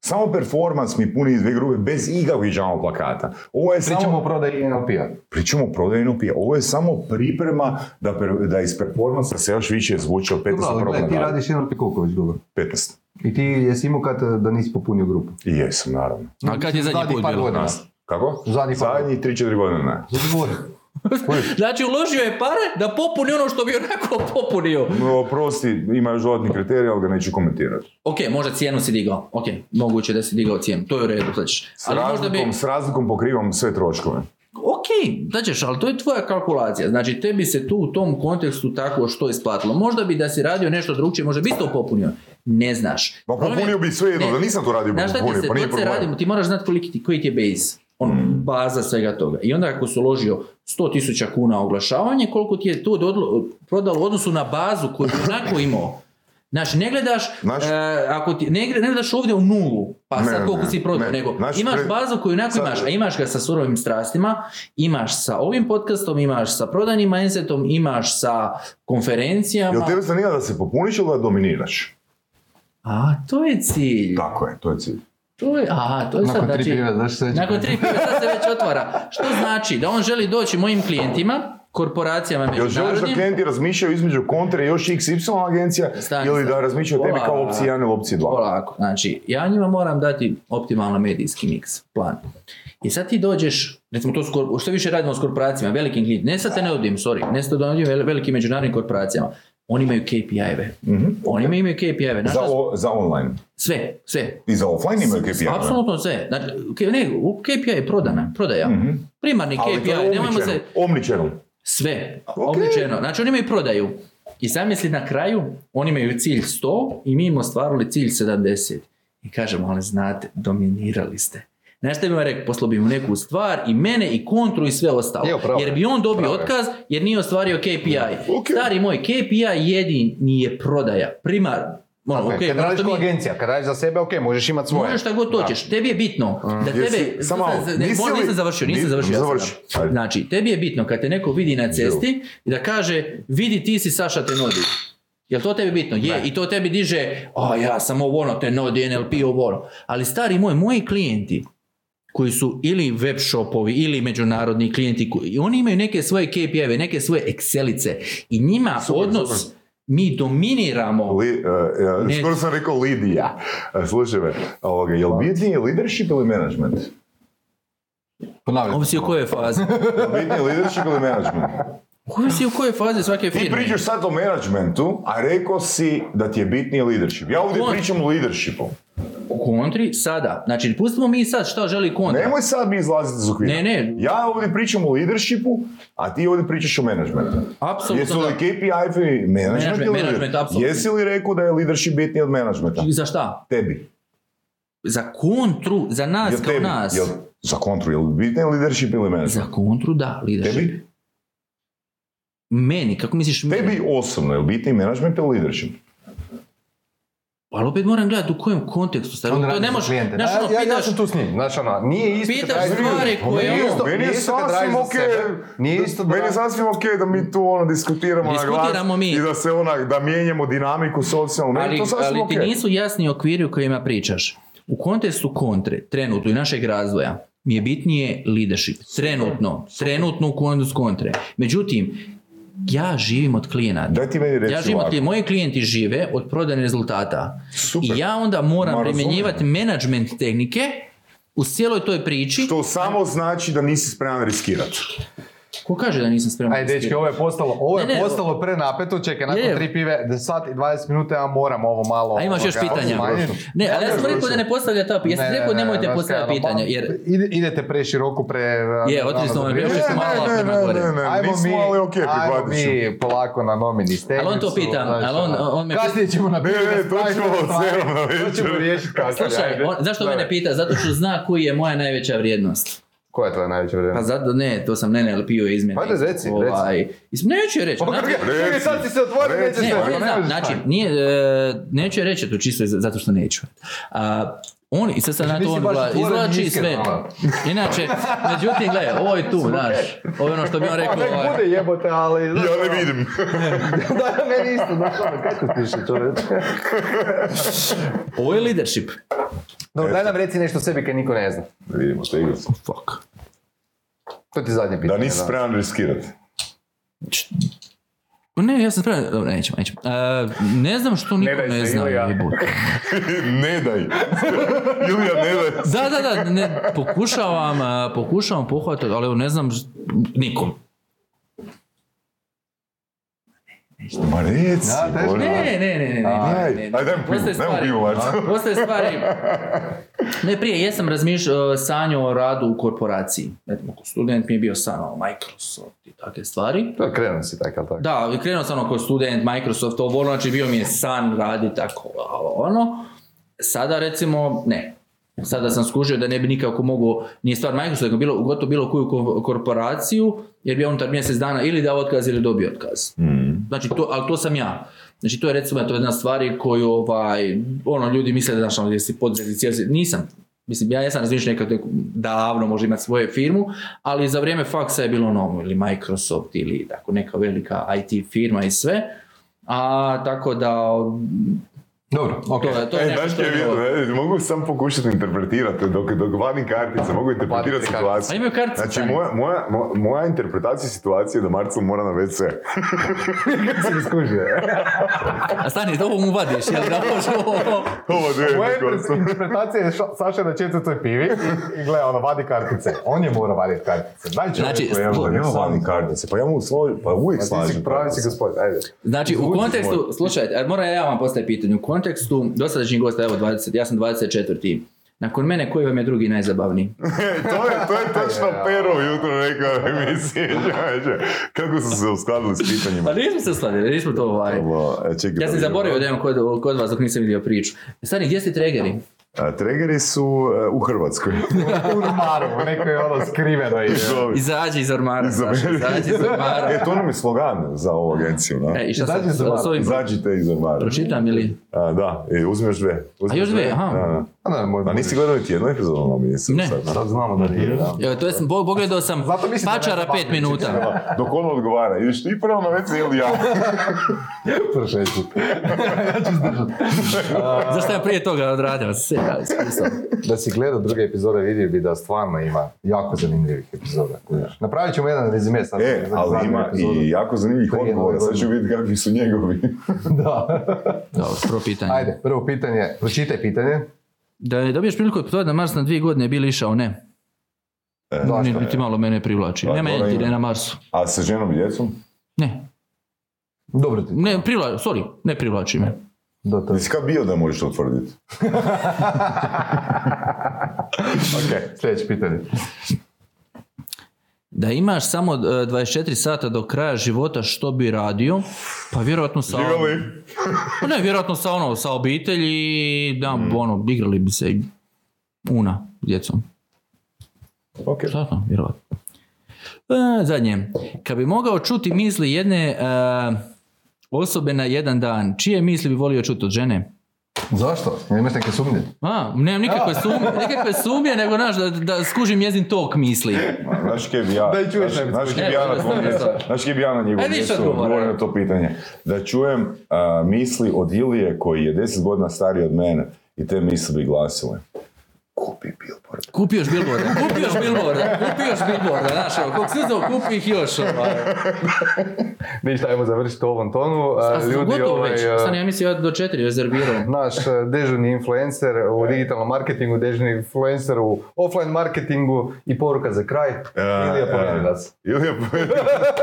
Samo performance mi puni dvije grupe bez ikakvih džamo plakata. Ovo je Pričamo samo... o prodaji NLP-a. Pričamo o prodaju NLP. Ovo je samo priprema da, per, da iz performansa se još više zvuči od 15 Dobro, ali ti radiš NLP koliko već dugo? 15. I ti jesi imao kad da nisi popunio grupu? I jesam, naravno. A kad je zadnji put bilo? godina. Kako? Zadnji Zadnjih 3-4 godine ne. Govorim. Znači uložio je pare da popuni ono što bi onako popunio. No, prosti, ima još dodatni kriterij, ali ga neću komentirati. Ok, možda cijenu si digao. Ok, moguće da si digao cijenu. To je u redu, znači. S Ali možda razlikom, bi... s razlikom pokrivam sve troškove. Ok, da ćeš, ali to je tvoja kalkulacija. Znači, tebi se tu u tom kontekstu tako što isplatilo. Možda bi da si radio nešto drugčije, možda bi isto popunio. Ne znaš. Pa popunio bi sve jedno, Ne. da nisam to radio Znaš šta ti se, pa radimo, ti moraš znati koliki ti, koji ti je base. Ono, baza svega toga. I onda ako si uložio 100.000 kuna oglašavanje, koliko ti je to dodlo- prodalo u odnosu na bazu koju si onako imao. Znači, ne gledaš, Znaš- e, ako ti, ne, ne gledaš ovdje u nulu, pa Ne, sad koliko ne, si prodao, ne. nego Znaš, imaš bazu koju onako imaš, a imaš ga sa surovim strastima, imaš sa ovim podcastom, imaš sa prodajnim mindsetom, imaš sa konferencijama. Jel tebe zanima da se popuniš ili da dominiraš? A, to je cilj. Tako je, to je cilj. To je, aha, to je sad, Nakon tri znači, pive, nakon tri pive sad se već otvara. Što znači da on želi doći mojim klijentima, korporacijama Jel želiš da međunarodnim, klijenti razmišljaju između kontre i još XY agencija Stani, ili da razmišljaju o tebi kao opciji 1 ili opciji 2? Polako. Znači, ja njima moram dati optimalan medijski miks, plan. I sad ti dođeš, recimo to što više radimo s korporacijama, velikim klijentima, ne sad te ne odim, sorry, ne sad odim vel- velikim međunarodnim korporacijama, oni imaju KPI-eve. Oni imaju KPI-eve. Za, o- za online. sve, sve. I za offline imaju KPI. Apsolutno sve. Znači, ne, KPI je prodana, prodaja. Primarni Ali to KPI, je nemojmo se... omnichannel. Sve, obličeno. Znači oni imaju prodaju. I zamisli na kraju, oni imaju cilj 100 i mi imamo stvarili cilj 70. I kažemo, ali znate, dominirali ste. Znaš što bi vam rekao, poslao bi mu neku stvar i mene i kontru i sve ostalo. Je, jer bi on dobio Upravo je. otkaz jer nije ostvario KPI. Ok. Stari moj, KPI jedini je prodaja. Primar, ono, Ok, ok, kad ono radiš mi- agencija, kad radiš za sebe, ok, možeš imati svoje. Možeš šta god hoćeš. Tebi je bitno da tebe... Jesi- samo ne, nisi li- nisam završio, nisam Ni- završio. završi. Znači, tebi je bitno kad te neko vidi na cesti i da kaže, vidi ti si Saša Tenodi. Jel to tebi bitno? Je, i to tebi diže, a ja sam ovo ono, Tenodi, NLP, ovo ono. Ali stari moj, moji klijenti, koji su ili web shopovi ili međunarodni klijenti, koji, oni imaju neke svoje KPI-eve, neke svoje Excelice i njima odnos, mi dominiramo Li, uh, uh, Ne. skoro sam rekao Lidija. Uh, slušaj me, ovoga, je li bitniji leadership ili management? Ponavljam. Ovisi u kojoj fazi. Je li bitniji leadership ili management? Ovisi u kojoj fazi svake Ti firme. pričaš sad o managementu, a rekao si da ti je bitniji leadership. Ja ovdje On- pričam o leadershipu. U kontri sada. Znači, pustimo mi sad šta želi kontra. Nemoj sad mi izlaziti iz okvira. Ne, ne. Ja ovdje pričam o leadershipu, a ti ovdje pričaš o managementu. Apsolutno Jesu li. KPI management, ili management, apsolutno. Jesi li rekao da je leadership bitniji od managementa? I Za šta? Tebi. Za kontru, za nas Jel kao tebi? nas. Jel, za kontru, je li bitniji leadership ili management? Za kontru da, leadership. Tebi? Meni, kako misliš meni? Tebi osobno, je li bitniji management ili leadership? Ali opet moram gledati u kojem kontekstu. Stari, Onda to ne može. klijente. Znaš, ono, ja, ja, ja pitaš, sam tu s njim. Znači, ono, nije isto Pitaš kad stvari koje Nije ono- isto- Meni je sasvim sebe. Nije isto da Meni je sasvim ok da mi tu ono diskutiramo na Diskutiramo glas mi. i da se onak, da mijenjamo dinamiku socijalnu. Meni je ali, to sasvim ali ti okej. nisu jasni okviri u kojima pričaš. U kontekstu kontre, trenutno i našeg razvoja, mi je bitnije leadership. Trenutno, trenutno u kontekstu kontre. Međutim, ja živim od klijenata. Daj ti meni reci Ja živim od ovako. klijenata. Moji klijenti žive od prodane rezultata. Super. I ja onda moram Ma, primjenjivati management tehnike u cijeloj toj priči. Što samo znači da nisi spreman riskirati. Ko kaže da nisam spreman? Ajde, dečki, ovo je postalo, ovo je Ne, ne, postalo prenapeto, čekaj, nakon Je. tri pive, da sat i 20 minuta ja moram ovo malo... A imaš još ovoga, pitanja? smanjiti. Ne, ali ja sam Ne, rekao da ne postavlja ta pitanja. Ja sam rekao nemojte postavljati ono, pitanja, pa, jer ide- idete preširoko, pre... Je, otišli smo, ono, prešli smo malo ne, prema ne, gore. ne, ne, Ajmo mi, ajmo ću. mi polako na nomini Ali on to pita, ali on- ono. on me Kasnije ćemo na Ne, ne, to ćemo od sedam na To ćemo riješiti kasnije, Slušaj, zašto mene pita? Zato što zna koji je moja najveća vrijednost. Koja je tvoja najveća vrijeme? Pa zato ne, to sam ne, ali pio izmjene. Ajde, reci, reci. Ovaj, is- neću je reći. Znate- Čekaj, sad ti se otvori, Reci. neće Ne, se... ne znam, znači, nije, e, neću je reći to čisto zato što neću. A, on, i sad sam na to on gleda, izvlači sve. ono. Inače, međutim, gle, ovo je tu, znaš, ovo je ono što bi on rekao, Nek ovaj, bude jebote, ali... Ja ne ono, vidim. da, meni isto, znaš ono, kako piše čovječ? ovo je leadership. Dobro, daj nam reci nešto o sebi kad niko ne zna. Da vidimo, stigli smo. Fuck. To ti je zadnje pitanje. Da nisi spreman riskirati. Ne, ja sam spreman, dobro, nećemo, nećemo. E, ne znam što niko ne, se, zna. Jebote. ne daj. Ilija, ne daj. Da, da, da, ne, pokušavam, a, pokušavam pohvatati, ali ne znam nikom. Ma reci. Da, Bože. Ne, ne, ne, ne, ne, Aj, ne, ne, aj, Postoje stvari-. Postoje stvari... Ne, prije jesam razmišljao, sanjao o radu u korporaciji. Recimo, kao student mi je bio san o Microsoft i takve stvari. To krenuo si tako, ali tako? Da, krenuo sam ono kao student, Microsoft, ovo, znači bio mi je san raditi tako, a ono. Sada recimo, ne. Sada sam skužio da ne bi nikako mogao, nije stvar Microsoft, nego bilo, gotovo bilo koju ko- korporaciju, jer bi ja unutar mjesec dana ili dao otkaz ili dobio otkaz. Znači, to, ali to sam ja. Znači, to je recimo to je jedna stvari koju, ovaj, ono, ljudi misle da znaš, ono, si poduzetnik, nisam. Mislim, ja jesam razmišljao nekad davno može imati svoju firmu, ali za vrijeme faksa je bilo ono, ili Microsoft ili tako neka velika IT firma i sve. A tako da, Dobro, ok. to je, to je E, nešto što je je, e, mogu sam pokušati interpretirati, dok, dok vadim kartice, mogu interpretirati Vadite kartice. situaciju. A imaju kartice, Znači, moja, moja, mo- moja interpretacija situacije je da Marcel mora na WC. si skužio. A stani, ovo mu vadiš, jel da može ovo? Ovo dvije Moja interpretacija je ša- Saša na četvrtoj pivi i, i gleda, ono, vadi kartice. On je mora vaditi kartice. Znači, Pa da nema sam- vadim kartice, pa ja mogu složiti, pa uvijek ti slažem. si pravi si kartice. gospodin, ajde. Znači, u kontekstu, slušajte, a moram ja vam postaviti pitanje, u kontekstu dosadašnjih gosta, evo 20, ja sam 24. Nakon mene, koji vam je drugi najzabavniji? to, je, to je točno Pero jutro rekao čovječe. Kako su se uskladili s pitanjima? Pa nismo se uskladili, nismo to ovaj... Ovo, e, čekaj, Ja sam da zaboravio da imam kod, kod vas dok nisam vidio priču. Stani, gdje ste tregeri? A, Tregeri su e, u Hrvatskoj. U ormaru, neko je ono skriveno i... Izađi iz ormara, Iz Saša, izađi iz ormara. E, to nam je slogan za ovu agenciju, da? E, i šta sad, Izađi iz ormara. s ovim Izađite iz ormara. pročitam ili? A, da, i uzmeš dve. Uzmeš A još dve, aha. Da, da. A ne, moj A nisi gledao niti jednu epizodu na mjesecu Ne. sad? Sad znamo da nije, da. Evo, to je, sam- po- pogledao sam Zato mislim pačara pet minuta. Dok on odgovara, ideš ti prvo na WC ili ja? Prošeći. Zašto ja prije toga odradio? Smisao. Da si gledao druge epizode vidio bi da stvarno ima jako zanimljivih epizoda. Napravit ćemo jedan rezime sad. E, ali ima epizodu. i jako zanimljivih odgovora, sad ću vidjeti kakvi su njegovi. Da. Dobro, prvo pitanje. Ajde, prvo pitanje, pročitaj pitanje. Da dobiješ priliku putovati na Mars na dvije godine, bi li išao? Ne. Zašto? Ni- Niti malo mene privlači. Nema entire ima. na Marsu. A sa ženom i djecom? Ne. Dobro ti. Ne, privlači, sorry, ne privlači me. Do to. Kad bio da možeš to utvrditi? ok, sljedeće pitanje. Da imaš samo e, 24 sata do kraja života, što bi radio? Pa vjerojatno sa... Pa ne, vjerojatno sa ono, sa obitelji da, Mm. ono, igrali bi se una djecom. Ok. Šta to, vjerojatno. E, zadnje. Kad bi mogao čuti misli jedne e, osobe na jedan dan, čije misli bi volio čuti od žene? Zašto? Ne imaš neke sumnje? A, nemam nikakve sumnje, nikakve sumnje, nego znaš, da, da skužim njezin tok misli. Znaš kaj bi ja, čuješ znaš, najbolje. znaš kaj bi ja na tvom stavio mjestu, znaš kaj bi ja na njegovom mjestu odgovorio na to pitanje. Da čujem a, misli od Ilije koji je 10 godina stariji od mene i te misli bi glasile. Kupi billboard. Kupi još billboarda, kupi još billboarda, kupi još billboarda, znaš, ovo, kog sve kupi ih još, ovaj. Ništa, ajmo završiti u ovom tonu. A A, sam Ljudi, gotovo ovaj, već, a, stani, ja mislim ja do četiri rezervirao. naš e, dežurni influencer u digitalnom marketingu, dežurni influencer u offline marketingu i poruka za kraj. Ilija povedi nas. Ilija povedi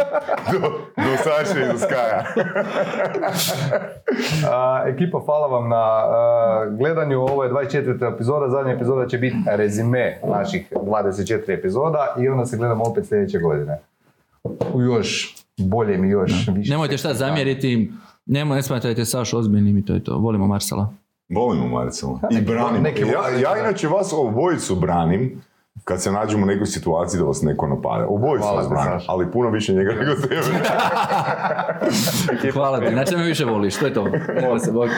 do, do Saše i do Skaja. A, ekipa, hvala vam na a, gledanju. Ovo je 24. epizoda. Zadnja epizoda će biti rezime naših 24 epizoda i onda se gledamo opet sljedeće godine. U još boljem i još više. Nemojte šta zamjeriti, Nemo, ne smatrajte Sašu ozbiljnim i to je to. Volimo Marsala. Volimo Marcela. I Neki- branim. neki ja, ja da. inače vas obojicu branim kad se nađemo u nekoj situaciji da vas neko napade. Obojicu vas Saša. ali puno više njega nego tebe. Hvala ti, znači me više voliš, to je to. Hvala se, Bog.